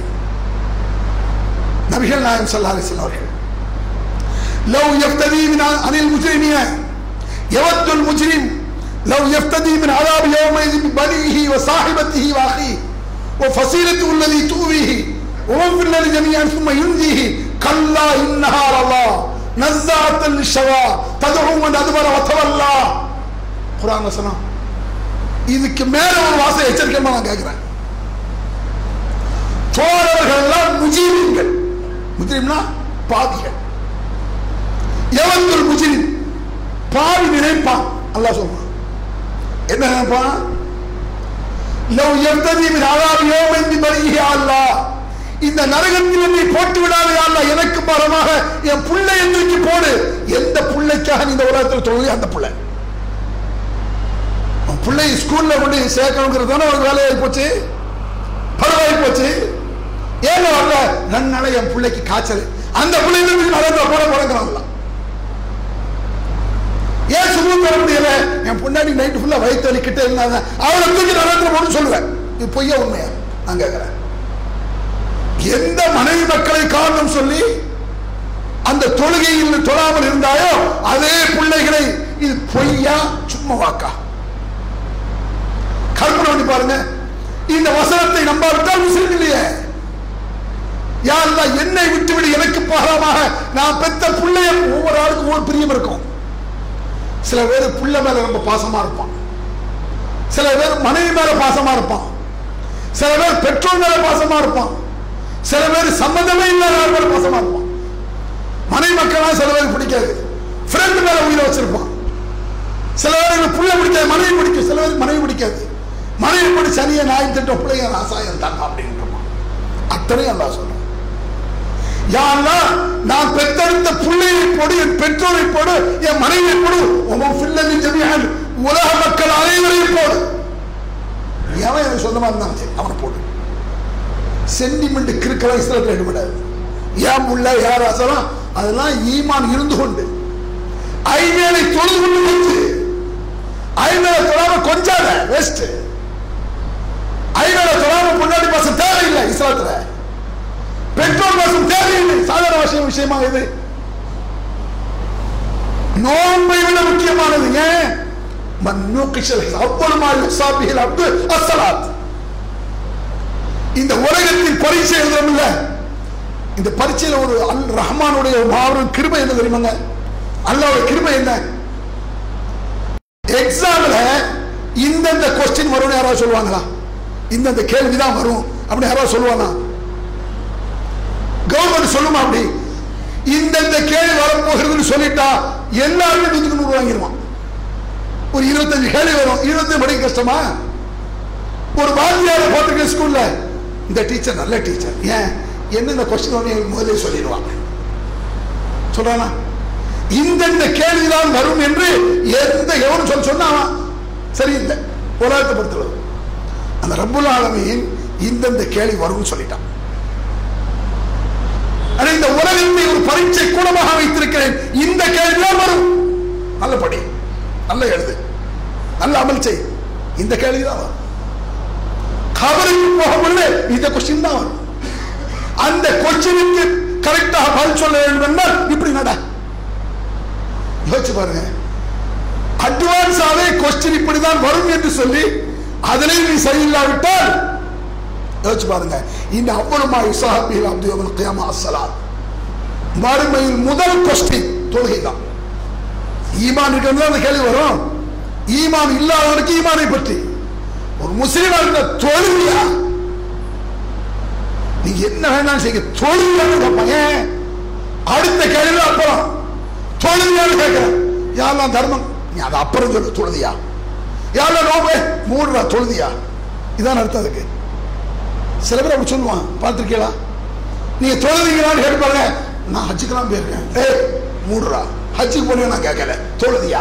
نبي الله صلى الله عليه وسلم. لو يفتدي من عن المجرمين يود المجرم لو يفتدي من عذاب يومئذ ببنيه وصاحبته وأخيه وفصيلته الذي تؤويه ومن في النار جميعا ثم ينزيه كلا إنها الله نزعت للشوى تدعو من أدبر وتولى. قرآن وسلام இதுக்கு மேல ஒரு வாசம் எச்சரிக்கைமா நான் கேட்கிறேன் தோழர்கள் எல்லாம் முஜீம்கள் முஜீம்னா பாவிகள் எவன்கள் முஜிரிம் பாவி நினைப்பான் அல்லா சொல்றான். என்ன நினைப்பான்? லவ் எந்ததி மின் என்று யௌமின் பிபரிஹி இந்த நரகத்தில் என்னை போட்டு விடாதே அல்லாஹ் எனக்கு பரமாக என் புள்ளை எந்திரிக்கு போடு. எந்த பிள்ளைக்காக நீ இந்த உலகத்தில் தொழுகை அந்த பிள்ளை. பிள்ளை ஸ்கூல்ல கொண்டு சேர்க்கணுங்கிறது தானே ஒரு வேலையாகி போச்சு? பரவாயி போச்சு. ஏன் வரல? நன்னால என் பிள்ளைக்கு காய்ச்சல். அந்த பிள்ளைங்க நடந்த போட போறங்கிறாங்களா? ஏன் சுமம் தர முடியல? என் பொண்டாடி நைட்டு ஃபுல்லா வயிற்று வலிக்கிட்டே இருந்தாங்க அவளை தூக்கி நடந்து போட்டு சொல்லுவேன். இது பொய்யா உண்மையா? நான் கேட்கிறேன். எந்த மனைவி மக்களை காரணம் சொல்லி அந்த தொழுகையில் தொழாமல் இருந்தாயோ அதே பிள்ளைகளை இது பொய்யா சும்மா வாக்கா? கற்பனை பண்ணி பாருங்க. இந்த வசனத்தை நம்பாவிட்டால் முஸ்லீம் இல்லையே. யாருதான் என்னை விட்டுவிடு எனக்கு பாரமாக. நான் பெத்த பிள்ளைய ஒவ்வொரு ஆளுக்கும் ஒவ்வொரு பிரியம் இருக்கும். சில பேர் புள்ள மேல ரொம்ப பாசமா இருப்பான். சில பேர் மனைவி மேல பாசமா இருப்பான். சில பேர் பெற்றோர் மேல பாசமா இருப்பான். சில பேர் சம்பந்தமே இல்லாத ஆள் மேல பாசமா இருப்பான். மனைவி மக்களா சில பேருக்கு பிடிக்காது. ஃப்ரெண்ட் மேல உயிரை வச்சிருப்பான். சில பேருக்கு புள்ள பிடிக்காது மனைவி பிடிக்கும். சில பேருக்கு மனைவி பிடிக்காது. மனைவி படி சனியை நாய் திட்டம் பிள்ளைங்க ராசாயம் தான் அப்படின்னு இருப்பான் அத்தனையும் அல்லா சொல்றேன். நான் பெற்றெடுத்த பிள்ளையை போடு என் பெற்றோரை போடு என் மனைவியை போடு உன் பிள்ளைகளின் ஜமியான் உலக மக்கள் அனைவரையும் போடு. எவன் எனக்கு சொந்தமா இருந்தாலும் சரி அவனை போடு. சென்டிமெண்ட் கிறுக்கலாம் இஸ்லாத்தில் எடுபடாது. ஏன் முள்ள யார் அசலாம் அதெல்லாம் ஈமான் இருந்து கொண்டு ஐவேளை தொழுது கொண்டு வந்து ஐவேளை தொழாம கொஞ்சாத வேஸ்ட் ஐநூறு சொல்லாம முன்னாடி பாசம் தேவையில்லை இஸ்லாத்துல. பெட்ரோல் பாசம் தேவையில்லை. சாதாரண விஷயம் விஷயமா இது. நோன்பை விட முக்கியமானது ஏன்? மன்னூக்கிஷல் மாறி அப்து அஸ்ஸலாத். இந்த உலகத்தின் பரீட்சை இல்ல? இந்த பரீட்சையில ஒரு அல் ரஹ்மானுடைய மாபெரும் கிருபை என்ன தெரியுமாங்க அல்லாவுடைய கிருபை என்ன? எக்ஸாம்ல இந்தந்த கொஸ்டின் வரும்னு யாராவது சொல்லுவாங்களா? இந்தந்த கேள்விதான் வரும். அப்படின்னு யாராவது சொல்லுவானா? கவர்மெண்ட் சொல்லுமா அப்படி? இந்தந்த கேள்வி வரப்போகிறதுன்னு சொல்லிட்டா எல்லாருமே நூத்துக்கு நூறு வாங்கிடுவான். ஒரு இருபத்தஞ்சு கேள்வி வரும். இருபத்தஞ்சு படிக்க கஷ்டமா? ஒரு வாத்தியார போட்டிருக்க ஸ்கூல்ல இந்த டீச்சர் நல்ல டீச்சர் ஏன்? என்னென்ன கொஸ்டின் எங்களுக்கு முதலே சொல்லிடுவாங்க சொல்றானா? இந்தந்த கேள்விதான் வரும் என்று எந்த எவனும் சொல்ல சொன்னான் சரியில்லை உலகத்தை பொறுத்தளவு. அந்த ரப்புல் ஆலமீன் இந்தந்த கேள்வி வரும்னு சொல்லிட்டான். இந்த உலகின்மை ஒரு பரீட்சை கூடமாக வைத்திருக்கிறேன். இந்த கேள்விதான் வரும். நல்ல படி. நல்ல எழுது. நல்ல அமல் செய். இந்த கேள்வி தான் வரும். கபருக்கு முடியல இந்த கொஸ்டின் தான் வரும். அந்த கொஸ்டினுக்கு கரெக்டாக பதில் சொல்ல வேண்டும் என்றால் இப்படி நட. யோசிச்சு பாருங்க. அட்வான்ஸாவே கொஸ்டின் இப்படிதான் வரும் என்று சொல்லி அதிலே நீ சரியில்லாவிட்டால் யோசிச்சு பாருங்க. இந்த அவ்வளமா இசாஹில் அப்துல் கியாமா அசலாம் மறுமையில் முதல் கொஸ்டின் தொழுகை தான் ஈமான் இருக்கிறது அந்த கேள்வி வரும். ஈமான் இல்லாதவனுக்கு ஈமானை பற்றி. ஒரு முஸ்லீமா இருந்த தொழுவியா நீ என்ன வேணாலும் செய்ய தொழுவியான்னு கேட்பாங்க. ஏன்? அடுத்த கேள்வி அப்புறம். தொழுவியான்னு கேட்கிறேன். யாரெல்லாம் தர்மம்? நீ அதை அப்புறம் சொல்லு தொழுதியா யாரோ நோம்பு? மூடுறா தொழுதியா? இதான் அர்த்தம் அதுக்கு. சில பேர் அப்படி சொல்லுவான் பார்த்துருக்கீங்களா? நீங்க தொழுதீங்களான்னு கேட்பாங்க நான் ஹஜ்ஜுக்கெல்லாம் போயிருக்கேன். ஏய் மூடுறா. ஹஜ்ஜுக்கு போனேன் நான் கேட்கல. தொழுதியா?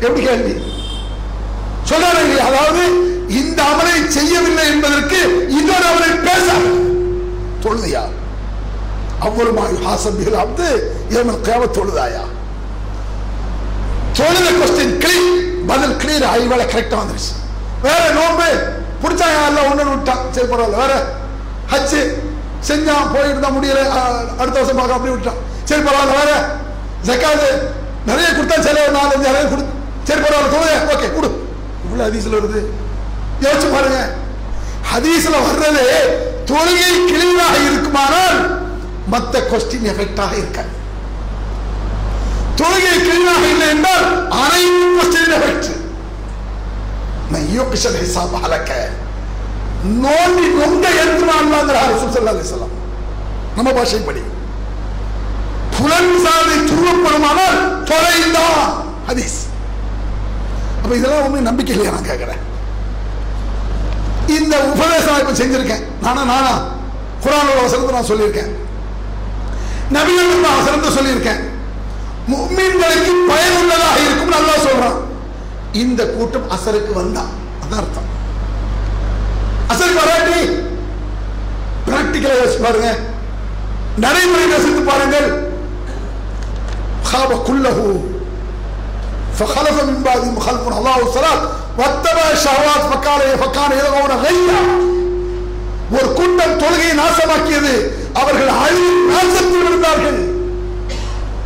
எப்படி கேள்வி? சொல்றாரு அதாவது இந்த அமலை செய்யவில்லை என்பதற்கு இன்னொரு அமலை பேச. தொழுதியா? அவ்வளவு ஹாசபிகள் அப்து ஏமல் கேவ தொழுதாயா? தொழுத கொஸ்டின் கிளீன் பதில் கிளியர் ஐவேளை கரெக்டாக வந்துருச்சு. வேற நோம்பு பிடிச்சாங்க எல்லாம் ஒன்று விட்டான். சரி பரவாயில்ல. வேற ஹச்சு செஞ்சான் போயிருந்தா முடியல. அடுத்த வருஷம் பார்க்க அப்படி விட்டான். சரி பரவாயில்ல. வேற ஜக்காது நிறைய கொடுத்தா சரி ஒரு நாலஞ்சு நிறைய கொடு. சரி பரவாயில்ல. தொழுக ஓகே கொடு. இவ்வளோ ஹதீஸ்ல வருது. யோசிச்சு பாருங்க. ஹதீஸ்ல வர்றது தொழுகை கிளீனாக இருக்குமானால் மற்ற கொஸ்டின் எஃபெக்டாக இருக்காது. தொழுகை கிளீனாக இல்லை என்றால் அனைத்து கொஸ்டின் எஃபெக்ட் நான் ஹிசாப் அலக்க நோண்டி நொந்த எழுத்துனாங்கிறார் ரசூல் ஸல்லல்லாஹு அலைஹி சொல்லலாம் நம்ம பாஷைப்படி. புலன் சாதை துருவப்படுமானால் தொலைந்தான் ஹதீஸ். அப்ப இதெல்லாம் ஒண்ணு நம்பிக்கை இல்லையா நான் கேட்கிறேன் இந்த உபதேசம் இப்ப செஞ்சிருக்கேன். நானா நானா? குரானோட வசனத்தை நான் சொல்லியிருக்கேன். நபிகள் வசனத்தை சொல்லியிருக்கேன். முக்மீன்களுக்கு பயனுள்ளதாக இருக்கும் நல்லா சொல்றான் இந்த கூட்டம் அசருக்கு வந்தா அதான் அர்த்தம் அசருக்கு வராட்டி பிராக்டிக்கலா யோசிச்சு பாருங்க நடைமுறை யோசித்து பாருங்கள் خاب كله فخلف من بعدهم خلف الله الصلاة واتبع الشهوات فكان فكان يدعون غيا ஒரு கூட்டம் தொழுகையை நாசமாக்கியது அவர்கள் அழிவு நாசத்தில் இருந்தார்கள்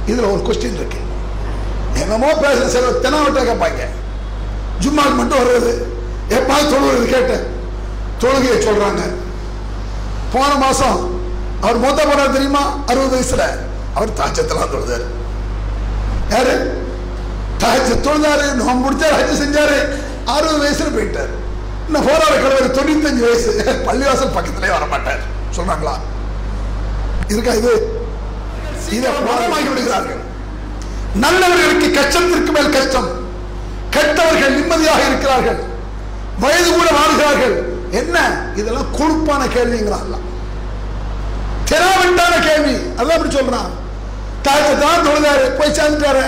இதுல ஒரு கொஸ்டின் இருக்கு. என்னமோ பேச சில தெனாவட்ட கேட்பாங்க. ஜும்மாக்கு மட்டும் வர்றது. எப்பா தொழுவது கேட்டேன். தொழுகையை சொல்றாங்க. போன மாசம் அவர் மூத்த போனார் தெரியுமா? அறுபது வயசுல. அவர் தாச்சத்தெல்லாம் தொழுதாரு. யாரு? தாச்ச தொழுதாரு. நோம் முடிச்சாரு ஹஜ் செஞ்சாரு. அறுபது வயசுல போயிட்டாரு. இன்னும் போராட கிழவர் தொண்ணூத்தஞ்சு வயசு. பள்ளிவாசல் பக்கத்திலே வர மாட்டார் சொல்றாங்களா? இருக்கா இது? இதை பணமாகி விடுகிறார்கள் நல்லவர்களுக்கு கஷ்டத்திற்கு மேல் கஷ்டம். கெட்டவர்கள் நிம்மதியாக இருக்கிறார்கள். வயது கூட வாழ்கிறார்கள் என்ன? இதெல்லாம் கொழுப்பான கேள்விங்கிறான் திராவிட்டான கேள்வி. அதான் அப்படி சொல்றான். தாத்த தான் தொழுதாரு போய் சேர்ந்துட்டாரு.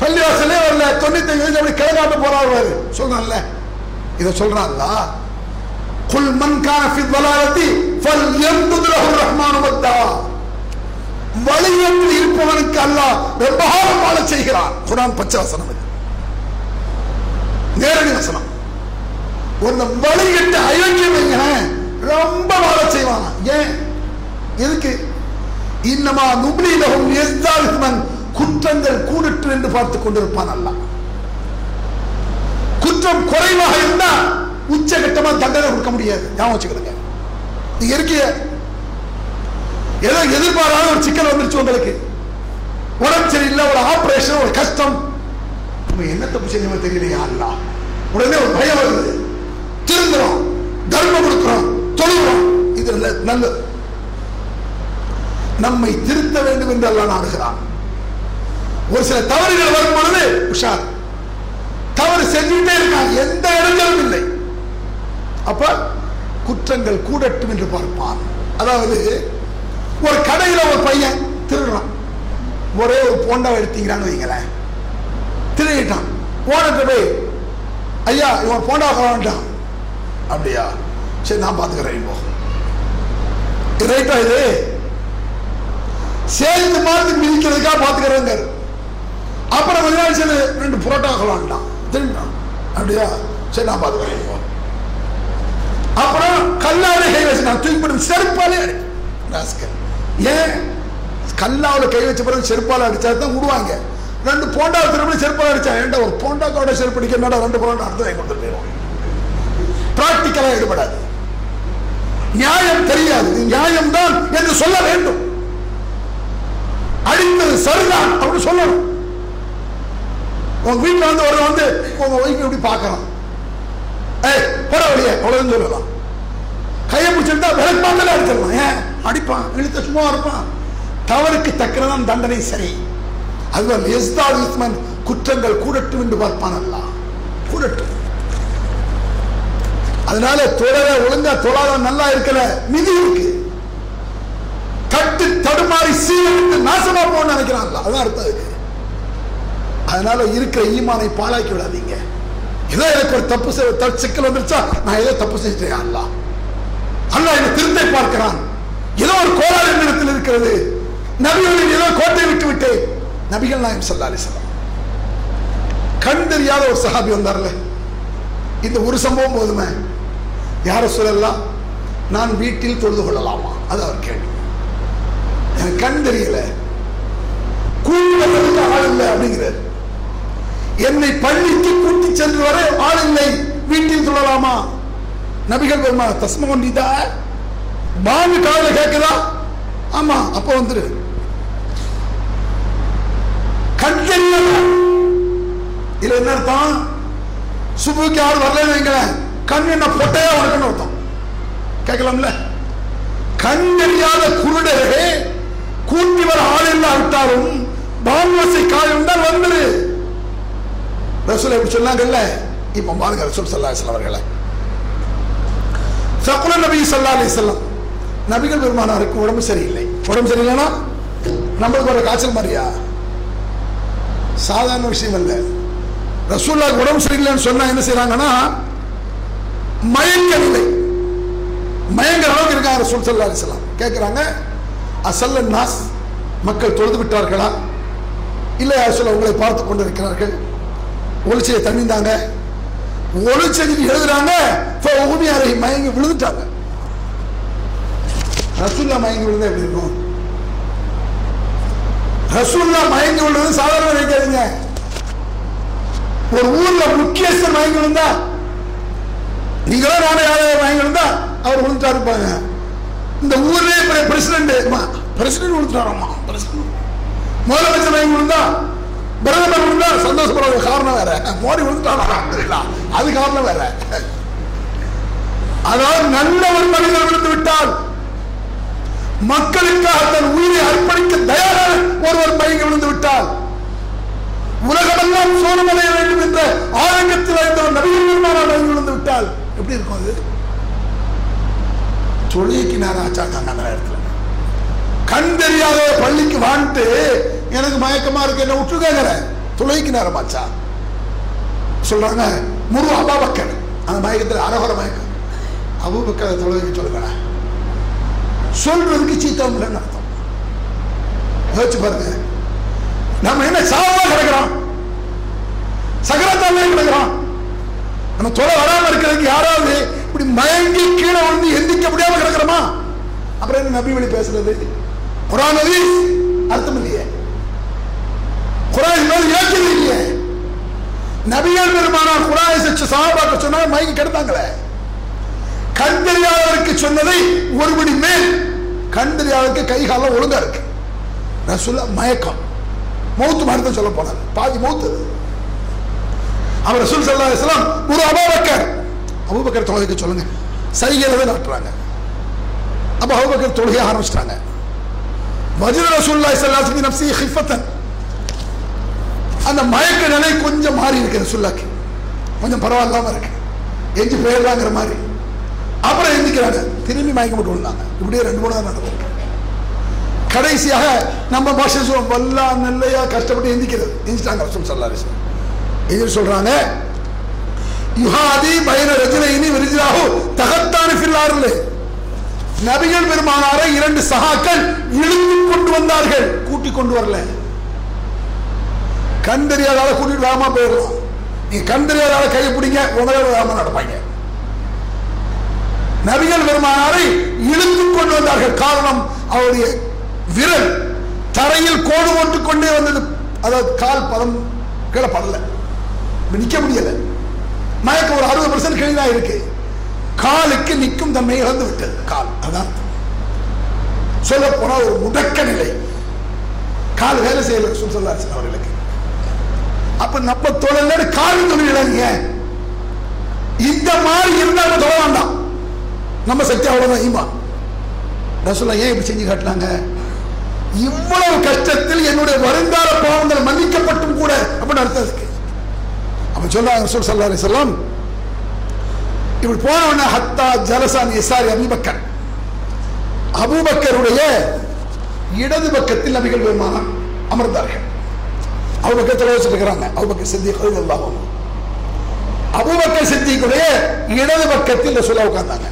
பள்ளிவாசலே வரல. தொண்ணூத்தஞ்சு வயசு அப்படி கிளங்காட்ட போறாரு சொல்றான்ல. இதை சொல்றான்ல குல் மன் கான ஃபி வலாலத்தி ஃபல் யம்துல்லாஹு ரஹ்மானு வத்தா. வழியத்தில் இருப்பவனுக்கு அல்லாஹ் ரொம்ப காலம் வாழ செய்கிறான். குரான் பச்சை வசனம் நேரடி வசனம். ஒரு வழிகட்டு அயோக்கியம் வைங்களேன் ரொம்ப வாழ செய்வான். ஏன்? எதுக்கு? இன்னமா நுப்ளிலகும் எஸ்தாலிமன் குற்றங்கள் கூடிட்டு என்று பார்த்துக் கொண்டிருப்பான் அல்ல குற்றம் குறைவாக இருந்தா உச்சகட்டமா தண்டனை கொடுக்க முடியாது. ஞாபகம் வச்சுக்கிடுங்க நீங்க இருக்கிய ஏதோ எதிர்பாராத ஒரு சிக்கல் வந்துருச்சு உங்களுக்கு. உடம்பு சரியில்லை ஒரு ஆபரேஷன் ஒரு கஷ்டம். நம்ம என்ன தப்பு செஞ்சோமோ தெரியலையா அல்ல உடனே ஒரு பயம் வருது. திருந்துறோம் தர்மம் கொடுக்கிறோம் தொழுகிறோம். இது நல்ல- நம்மை திருத்த வேண்டும் என்று அல்லாஹ் நாடுகிறான். ஒரு சில தவறுகள் வரும் பொழுது உஷார். தவறு செஞ்சுட்டே இருக்காங்க எந்த இடங்களும் இல்லை. அப்ப குற்றங்கள் கூடட்டும் என்று பார்ப்பான். அதாவது ஒரு கடையில் ஒரு பையன் திருடுறான். ஒரே ஒரு போண்டா எடுத்தீங்களான்னு வைங்களேன். திருடிட்டான். ஓனர்கிட்ட போய் ஐயா இவன் போண்டா வேண்டாம் அப்படியா? சரி நான் பார்த்துக்கிறேன் இப்போ ரைட்டா இது? சேர்ந்து மாதிரி மிதிக்கிறதுக்காக பார்த்துக்கிறேங்க அப்புறம் கொஞ்ச நாள் சரி ரெண்டு புரோட்டா கலான்ட்டான் திரும்பிட்டான் அப்படியா? சரி நான் பார்த்துக்கிறேன் இப்போ அப்புறம் கல்லாலே கை வச்சு நான் தூக்கி போட்டு செருப்பாலே ராஸ்கர் ஏன்? கல்லாவில் கை வச்ச பிறகு செருப்பால் அடிச்சா தான் விடுவாங்க. ரெண்டு போண்டா திரும்ப செருப்பால் அடிச்சா ஏன்டா ஒரு போண்டாக்கோட செருப்பு அடிக்க ரெண்டு போண்டா அடுத்து வாங்கி கொடுத்துட்டு போயிடும் பிராக்டிக்கலாக ஈடுபடாது. நியாயம் தெரியாது. நியாயம் தான் என்று சொல்ல வேண்டும். அடித்தது சரிதான் அப்படின்னு சொல்லணும். உங்க வீட்டுல வந்து ஒரு வந்து உங்க ஒய்ஃப் எப்படி பார்க்கணும் ஏய் போட வழியே அவ்வளவுன்னு சொல்லலாம். கையை பிடிச்சிருந்தா விளக்கு பார்த்தாலே அடிச்சிடலாம். ஏன்? அடிப்பான் இழுத்த சும்மா இருப்பான். தவறுக்கு தக்கிறதான் தண்டனை சரி. அதுதான் எஸ்தால் குற்றங்கள் கூடட்டும் என்று பார்ப்பான் அல்ல. கூடட்டும். அதனால தொழல ஒழுங்கா தொழாத நல்லா இருக்கல. மிதி இருக்கு. கட்டு தடுமாறி சீரழித்து நாசமா போன்னு நினைக்கிறான்ல அதான் அர்த்தம் அதுக்கு. அதனால இருக்கிற ஈமானை பாழாக்கி விடாதீங்க. ஏதோ எனக்கு ஒரு தப்பு செய்~ சிக்கல் வந்துருச்சா நான் ஏதோ தப்பு செஞ்சிட்டேன் அல்லா. அல்லாஹ் என்னை திருத்தை பார்க்கிறான். ஏதோ ஒரு கோளாறு என்னிடத்தில் இருக்கிறது. நபிகளின் ஏதோ கோட்டை விட்டு விட்டு நபிகள் நாயம் சல்லா அலிசல்லாம் கண் தெரியாத ஒரு சஹாபி வந்தார்ல. இந்த ஒரு சம்பவம் போதுமே. யார சொல்லலாம் நான் வீட்டில் தொழுது கொள்ளலாமா? அது அவர் கேள்வி. எனக்கு கண் தெரியல. கூடுதலுக்கு ஆள் இல்லை அப்படிங்கிறார். என்னை பள்ளிக்கு கூட்டி சென்று வர ஆள் இல்லை. வீட்டில் தொழலாமா? நபிகள் பெருமா தஸ்மகன் நீதா. பாம்பு காதல கேட்குதா ஆமா அப்ப வந்துரு. கண் இதுல என்ன அர்த்தம்? சுபுக்கு யாரும் வரலன்னு வைங்களேன். கண் என்ன பொட்டையா உனக்குன்னு அர்த்தம். கேட்கலாம்ல? கண் தெரியாத குருடரே கூட்டி வர ஆள் இல்லாவிட்டாலும் பான்வாசை காய் உண்டால் வந்துரு. ரசூல் எப்படி சொன்னாங்கல்ல? இப்ப பாருங்க ரசூல் சல்லா அவர்களை. சகுல நபி சல்லா அலிசல்லாம் நபிகள் பெருமானாருக்கு உடம்பு சரியில்லை. உடம்பு சரியில்லைன்னா நம்மளுக்கு ஒரு காய்ச்சல் மாதிரியா? சாதாரண விஷயம் அல்ல. ரசூல்லா உடம்பு சரியில்லைன்னு சொன்னா என்ன செய்யறாங்கன்னா மயங்கவில்லை. மயங்கிற அளவுக்கு இருக்காங்க ரசூல் சல்லா அலிஸ்லாம் கேட்கிறாங்க அசல்ல நாஸ் மக்கள் தொழுது விட்டார்களா? இல்லை அரசுல உங்களை பார்த்து கொண்டு இருக்கிறார்கள் ஒளிச்சையை தண்ணிந்தாங்க ஒளிச்செஞ்சு எழுதுறாங்க மயங்கி விழுந்துட்டாங்க. ரசூல்லா மயங்கி விழுந்தா எப்படி இருக்கும்? ரசூல்லா மயங்கி விழுந்தது சாதாரண நினைக்காதீங்க. ஒரு ஊர்ல முக்கியஸ்தர் மயங்கி விழுந்தா நீங்களும் நானே யாராவது மயங்கி விழுந்தா அவர் விழுந்துட்டா இருப்பாங்க இந்த ஊர்லயே பிரசிடண்ட் பிரசிடண்ட் விழுந்துட்டாராமா? பிரசிடண்ட் முதலமைச்சர் மயங்கி விழுந்தா பிரதமர் விழுந்தா சந்தோஷப்படுற காரணம் வேற. மோடி விழுந்துட்டாரா? அது காரணம் வேற. அதாவது நல்ல ஒரு மனிதர் விழுந்து விட்டால் மக்களுக்காக தன் உயிரை அர்ப்பணிக்க தயாராக ஒருவர் மயங்கி விழுந்து விட்டால் உலகமெல்லாம் சோழமடைய வேண்டும் என்ற ஆரங்கத்தில் இருந்தவர் நபிகள் பெருமானார் மயங்கி விழுந்து விட்டால் எப்படி இருக்கும் அது? தொழிலுக்கு நேரம் ஆச்சாக்காங்க அந்த நேரத்தில் கண் தெரியாத பள்ளிக்கு வான்ட்டு எனக்கு மயக்கமா இருக்கு என்ன விட்டு கேட்கிற. தொழுகைக்கு நேரம் ஆச்சா? சொல்றாங்க முரு அபாபக்கர் அந்த மயக்கத்தில் அரவர மயக்கம். அபுபக்கரை தொழுகைக்கு சொல்லுங்க சொல்றதுக்கு சீத்தம் இல்லைன்னு அர்த்தம். யோசிச்சு பாருங்க. நம்ம என்ன சாவா கிடக்கிறோம்? சகரத்தாலே கிடக்கிறோம். நம்ம தொலை வராம இருக்கிறதுக்கு யாராவது இப்படி மயங்கி கீழே வந்து எந்திக்க முடியாம கிடக்கிறோமா? அப்புறம் என்ன நபி வழி பேசுறது? குரான் அர்த்தம் இல்லையே. குரான் மேல் யோக்கியம் இல்லையே. நபிகள் பெருமானா குரான் சாபாக்க சொன்னா மயங்கி கெடுத்தாங்களே கண் தெரியாதவருக்கு சொன்னதை ஒருபடி மேல் கண் தெரியாதவருக்கு கை காலம் ஒழுங்கா இருக்கு. ரசுல்லா மயக்கம். மௌத்து மருத்துவம் சொல்ல போனார். பாதி மௌத்து. அவர் ரசூல் சல்லா இஸ்லாம் ஒரு அபாபக்கர். அபூபக்கர் தொழுகைக்கு சொல்லுங்க. சைகையில நாட்டுறாங்க அப்ப அபூபக்கர் தொழுகைய ஆரம்பிச்சிட்டாங்க. வஜிர ரசூல்லா ஸல்லல்லாஹு நப்சி ஹிஃபத்தன். அந்த மயக்க நிலை கொஞ்சம் மாறி இருக்கு ரசூல்லாக்கு கொஞ்சம் பரவாயில்லாம இருக்கு. எஞ்சி போயிடலாங்கிற மாதிரி. எந்திக்கிறாங்க திரும்பி மயக்க போட்டு விழுந்தாங்க. இப்படியே ரெண்டு மூணு தான் நடக்கும். கடைசியாக நம்ம பாஷை சொல்லுவோம் வல்லா நல்லையா கஷ்டப்பட்டு எந்திக்கிறது. எந்திச்சிட்டாங்க ரசூல் சல்லா அலிஸ்லாம் எதிர் சொல்றாங்க யுஹாதி ரஜினை இனி விரிஜிலாஹு தகத்தான ஃபில்லாரில் நபிகள் பெருமானாரை இரண்டு சகாக்கள் இழுத்து கொண்டு வந்தார்கள். கூட்டி கொண்டு வரல. கண் தெரியாதால கூட்டிட்டு வேகமா போயிடலாம். நீ கண் தெரியாதால கையை பிடிங்க உங்களோட வேகமா நடப்பாங்க. நபிகள் பெருமானாரை இழுத்து கொண்டு வந்தார்கள். காரணம் அவருடைய விரல் தரையில் கோடு போட்டு கொண்டே வந்தது. அதாவது கால் பதம் கீழே படல நிற்க நிக்க முடியல. மயக்கம் ஒரு அறுபது பர்சன்ட் கீழே இருக்கு. காலுக்கு நிற்கும் தன்மை இழந்து விட்டது. கால் அதான். சொல்ல போனா ஒரு முடக்க நிலை. கால் வேலை செய்யல சொல்லாச்சு அவர்களுக்கு. அப்ப நம்ம தொழில காவி தொழிலாங்க இந்த மாதிரி இருந்தாலும் நம்ம தொழ வேண்டாம். நம்ம சக்தி அவ்வளவுதான் ஈமா ரசூலா ஏன் இப்படி செஞ்சு காட்டினாங்க? இவ்வளவு கஷ்டத்தில் என்னுடைய வருங்கால பாவங்கள் மன்னிக்கப்பட்டும் கூட. அப்படின்னு அர்த்தம் இருக்கு அவன் சொல்றாங்க ரசூல் சல்லா அலிசல்லாம் இப்படி போனவன ஹத்தா ஜலசான் இசாரி அபூபக்கர் அபூபக்கருடைய இடது பக்கத்தில் நபிகள் பெருமானம் அமர்ந்தார்கள். அபூபக்கர் வச்சுட்டு இருக்கிறாங்க. அபூபக்கர் சித்திக் அபுபக்கர் அபூபக்கர் சித்திக்குடைய இடது பக்கத்தில் ரசூலா உட்கார்ந்தாங்க.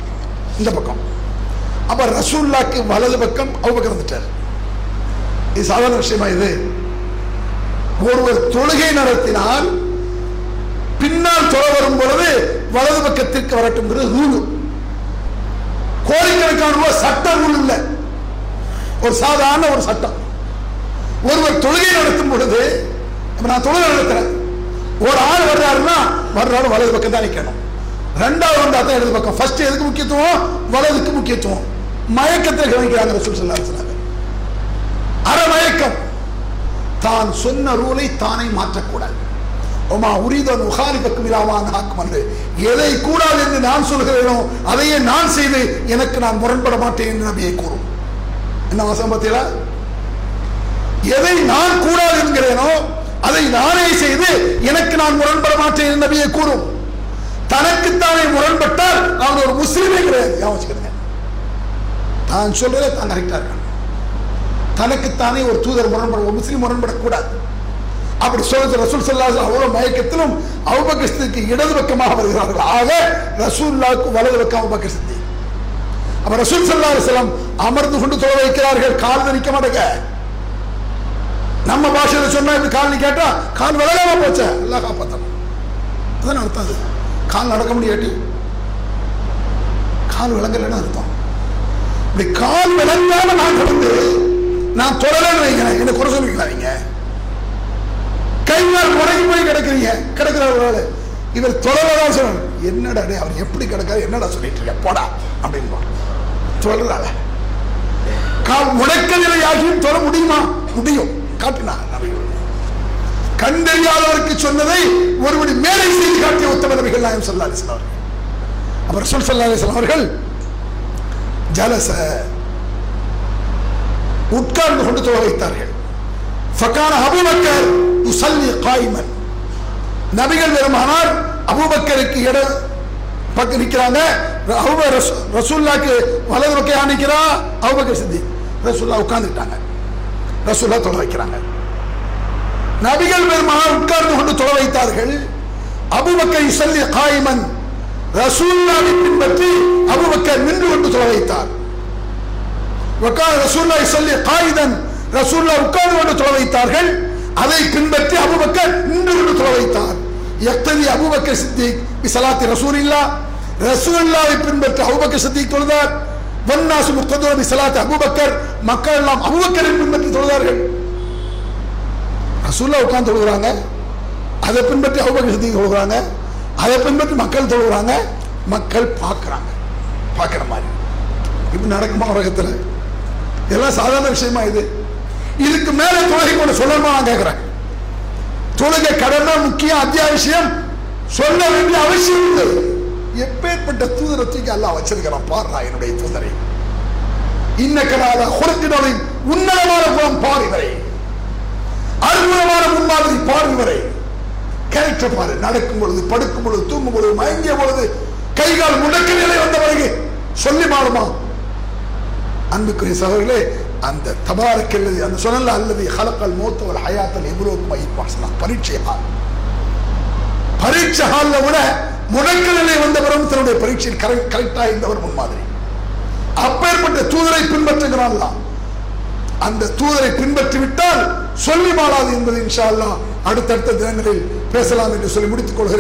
இந்த பக்கம். அப்ப ரசூல்லாக்கு வலது பக்கம் அவுபக்கர் வந்துட்டார். இது சாதாரண விஷயமா இது? ஒருவர் தொழுகை நடத்தினால் பின்னால் தொலை வரும் பொழுது வலது பக்கத்திற்கு வரட்டும்ங்கிறது ரூலு. கோடிக்கணக்கான ரூபாய் சட்ட ரூல் இல்லை. ஒரு சாதாரண ஒரு சட்டம். ஒருவர் தொழுகை நடத்தும் பொழுது நான் தொழுகை நடத்துறேன். ஒரு ஆள் வர்றாருன்னா வர்றாரு வலது பக்கம் தான் நிக்கணும். ரெண்டாவது வந்தா தான் இடது பக்கம். ஃபர்ஸ்ட் எதுக்கு முக்கியத்துவம்? வலதுக்கு முக்கியத்துவம். மயக்கத்தை கவனிக்கிறாங்க ரசூல் ஸல்லல்லாஹு அலைஹி தான் சொன்ன ரூலை தானே மாற்றக்கூடாது. ஒமா உரிதன் உகாலிபக்கும் இல்லாமல் ஆக்கும் என்று எதை கூடாது என்று நான் சொல்கிறேனோ அதையே நான் செய்து எனக்கு நான் முரண்பட மாட்டேன் என்று நபியை கூறும். என்ன வசம் பார்த்தீங்களா? எதை நான் கூடாது என்கிறேனோ அதை நானே செய்து எனக்கு நான் முரண்பட மாட்டேன் என்று நபியை கூறும். தனக்குத்தானே முரண்பட்டால் நான் ஒரு முஸ்லீமே கிடையாது. ஞாபகம் வச்சுக்கிறேன் தான் சொல்றதே தான் கரெக்டா இருக்கான் தனக்குத்தானே ஒரு தூதர் முரண்பட ஒரு முஸ்லீம் முரண்படக்கூடாது. அப்படி சொல்றது ரசூல் சல்லாஹ் அவ்வளவு மயக்கத்திலும் அவுபக்கஸ்துக்கு இடது பக்கமாக வருகிறார்கள். ஆக ரசூல்லாவுக்கு வலது பக்கம் அவுபக்கர் அப்ப ரசூல் சல்லா அலிஸ்லாம் அமர்ந்து கொண்டு தொலை வைக்கிறார்கள். கால் நிற்க மாட்டேங்க. நம்ம பாஷையில சொன்னா இந்த கால் நீ கேட்டா கால் விலகாம போச்சே. எல்லாம் காப்பாற்றணும் அதான் அர்த்தம் அது. கால் நடக்க முடியாட்டி? கால் விளங்கலைன்னு அர்த்தம். இப்படி கால் விளங்காம நான் கிடந்து நான் தொடரன்னு வைக்கிறேன். என்ன குறை சொல்லிக்கிறாங்க கை கால் முடங்கி போய் கிடக்குறீங்க. கிடக்குறவர்களால இவர் தொடரதான் சொல்லணும். என்னடா அவர் எப்படி கிடக்காரு? என்னடா சொல்லிட்டு இருக்க போடா அப்படின்னு சொல்றாங்க கால் முடக்க நிலையாகியும் தொட முடியுமா? முடியும். காட்டினா நபிகள் கண்டறியாதவருக்கு சொன்னதை ஒருபடி மேலே செய்து காட்டிய உத்தம நபிகள் நாயம் சொல்லா அவர்கள். அவர் சொல் சொல்லா அவர்கள் ஜலச உட்கார்ந்து கொண்டு தொலை வைத்தார்கள். ஃபக்கான அபூபக்கர் உசல்லி காய்மன். நபிகள் பெருமானார் அபுபக்கருக்கு இடம் பக்கம் நிற்கிறாங்க அபூப ரசூல்லாக்கு வலது பக்கம் நிற்கிறா அபூபக்கர் சித்தி ரசூல்லா உட்கார்ந்துட்டாங்க. ரசூல்லா தொடர வைக்கிறாங்க. நபிகள் பெருமானார் உட்கார்ந்து கொண்டு தொலை வைத்தார்கள். அபூபக்கர் யுசல்லி காயிமன் ரசூல்லாவை பின்பற்றி அபுபக்கர் நின்று கொண்டு தொலை வைத்தார். ரசூல்லா சொல்லி காயிதன் ரசூல்லா உட்கார்ந்து கொண்டு தொலை வைத்தார்கள். அதை பின்பற்றி அபுபக்கர் நின்று கொண்டு தொலை வைத்தார். எத்தனை அபுபக்கர் சித்திக் ரசூல் இல்லா ரசூல்லாவை பின்பற்றி அபுபக்கர் சித்திக் தொழுதார். வன்னாசு முக்ததுர சலாத்தி அபுபக்கர். மக்கள் எல்லாம் அபுபக்கரை பின்பற்றி தொழுதார்கள். ரசூல்லா உட்கார்ந்து தொழுகிறாங்க. அதை பின்பற்றி அபுபக்கர் சித்திக் தொழுகிறாங்க. அதை பின்பற்றி மக்கள் தொழுகிறாங்க. மக்கள் பார்க்குறாங்க. பார்க்குற மாதிரி. இப்படி நடக்குமா உலகத்தில்? இதெல்லாம் சாதாரண விஷயமா இது? இதுக்கு மேலே தொழுகை கொண்டு சொல்லணுமா நான் கேட்குறேன் தொழுகை கடமை முக்கியம் அத்தியாவசியம். சொல்ல வேண்டிய அவசியம் இல்லை எப்பேற்பட்ட தூதரை தூக்கி எல்லாம் வச்சிருக்கிறான். பாருடா என்னுடைய தூதரை. இன்னக்கடாத குறைத்தினரை உன்னதமான குணம் பார் இவரை. அற்புதமான முன்மாதிரி பாருங்க வரை கேரக்டர் பாரு. நடக்கும் பொழுது படுக்கும் பொழுது தூங்கும் பொழுது மயங்கிய பொழுது கை கால் முடக்க நிலை வந்த பிறகு சொல்லி மாறுமா? அன்புக்குரிய சகோதரர்களே அந்த தபாரக்கல்லது அந்த சொல்லல அல்லது ஹலக்கல் மூத்தவர் ஹயாத்தல் எவ்வளவு மயிப்பாசனா பரீட்சை ஹால். பரீட்சை ஹால்ல விட முடக்க நிலை வந்தவரும் தன்னுடைய பரீட்சையில் கரெக்டா இருந்தவர் முன்மாதிரி. அப்பேற்பட்ட தூதரை பின்பற்றுகிறான்லாம் அந்த தூதரை பின்பற்றி விட்டால் சொல்லி மாறாது என்பது இன்ஷா அல்லா அடுத்தடுத்த தினங்களில் பேசலாம் என்று சொல்லி முடித்துக் கொள்கிறேன்.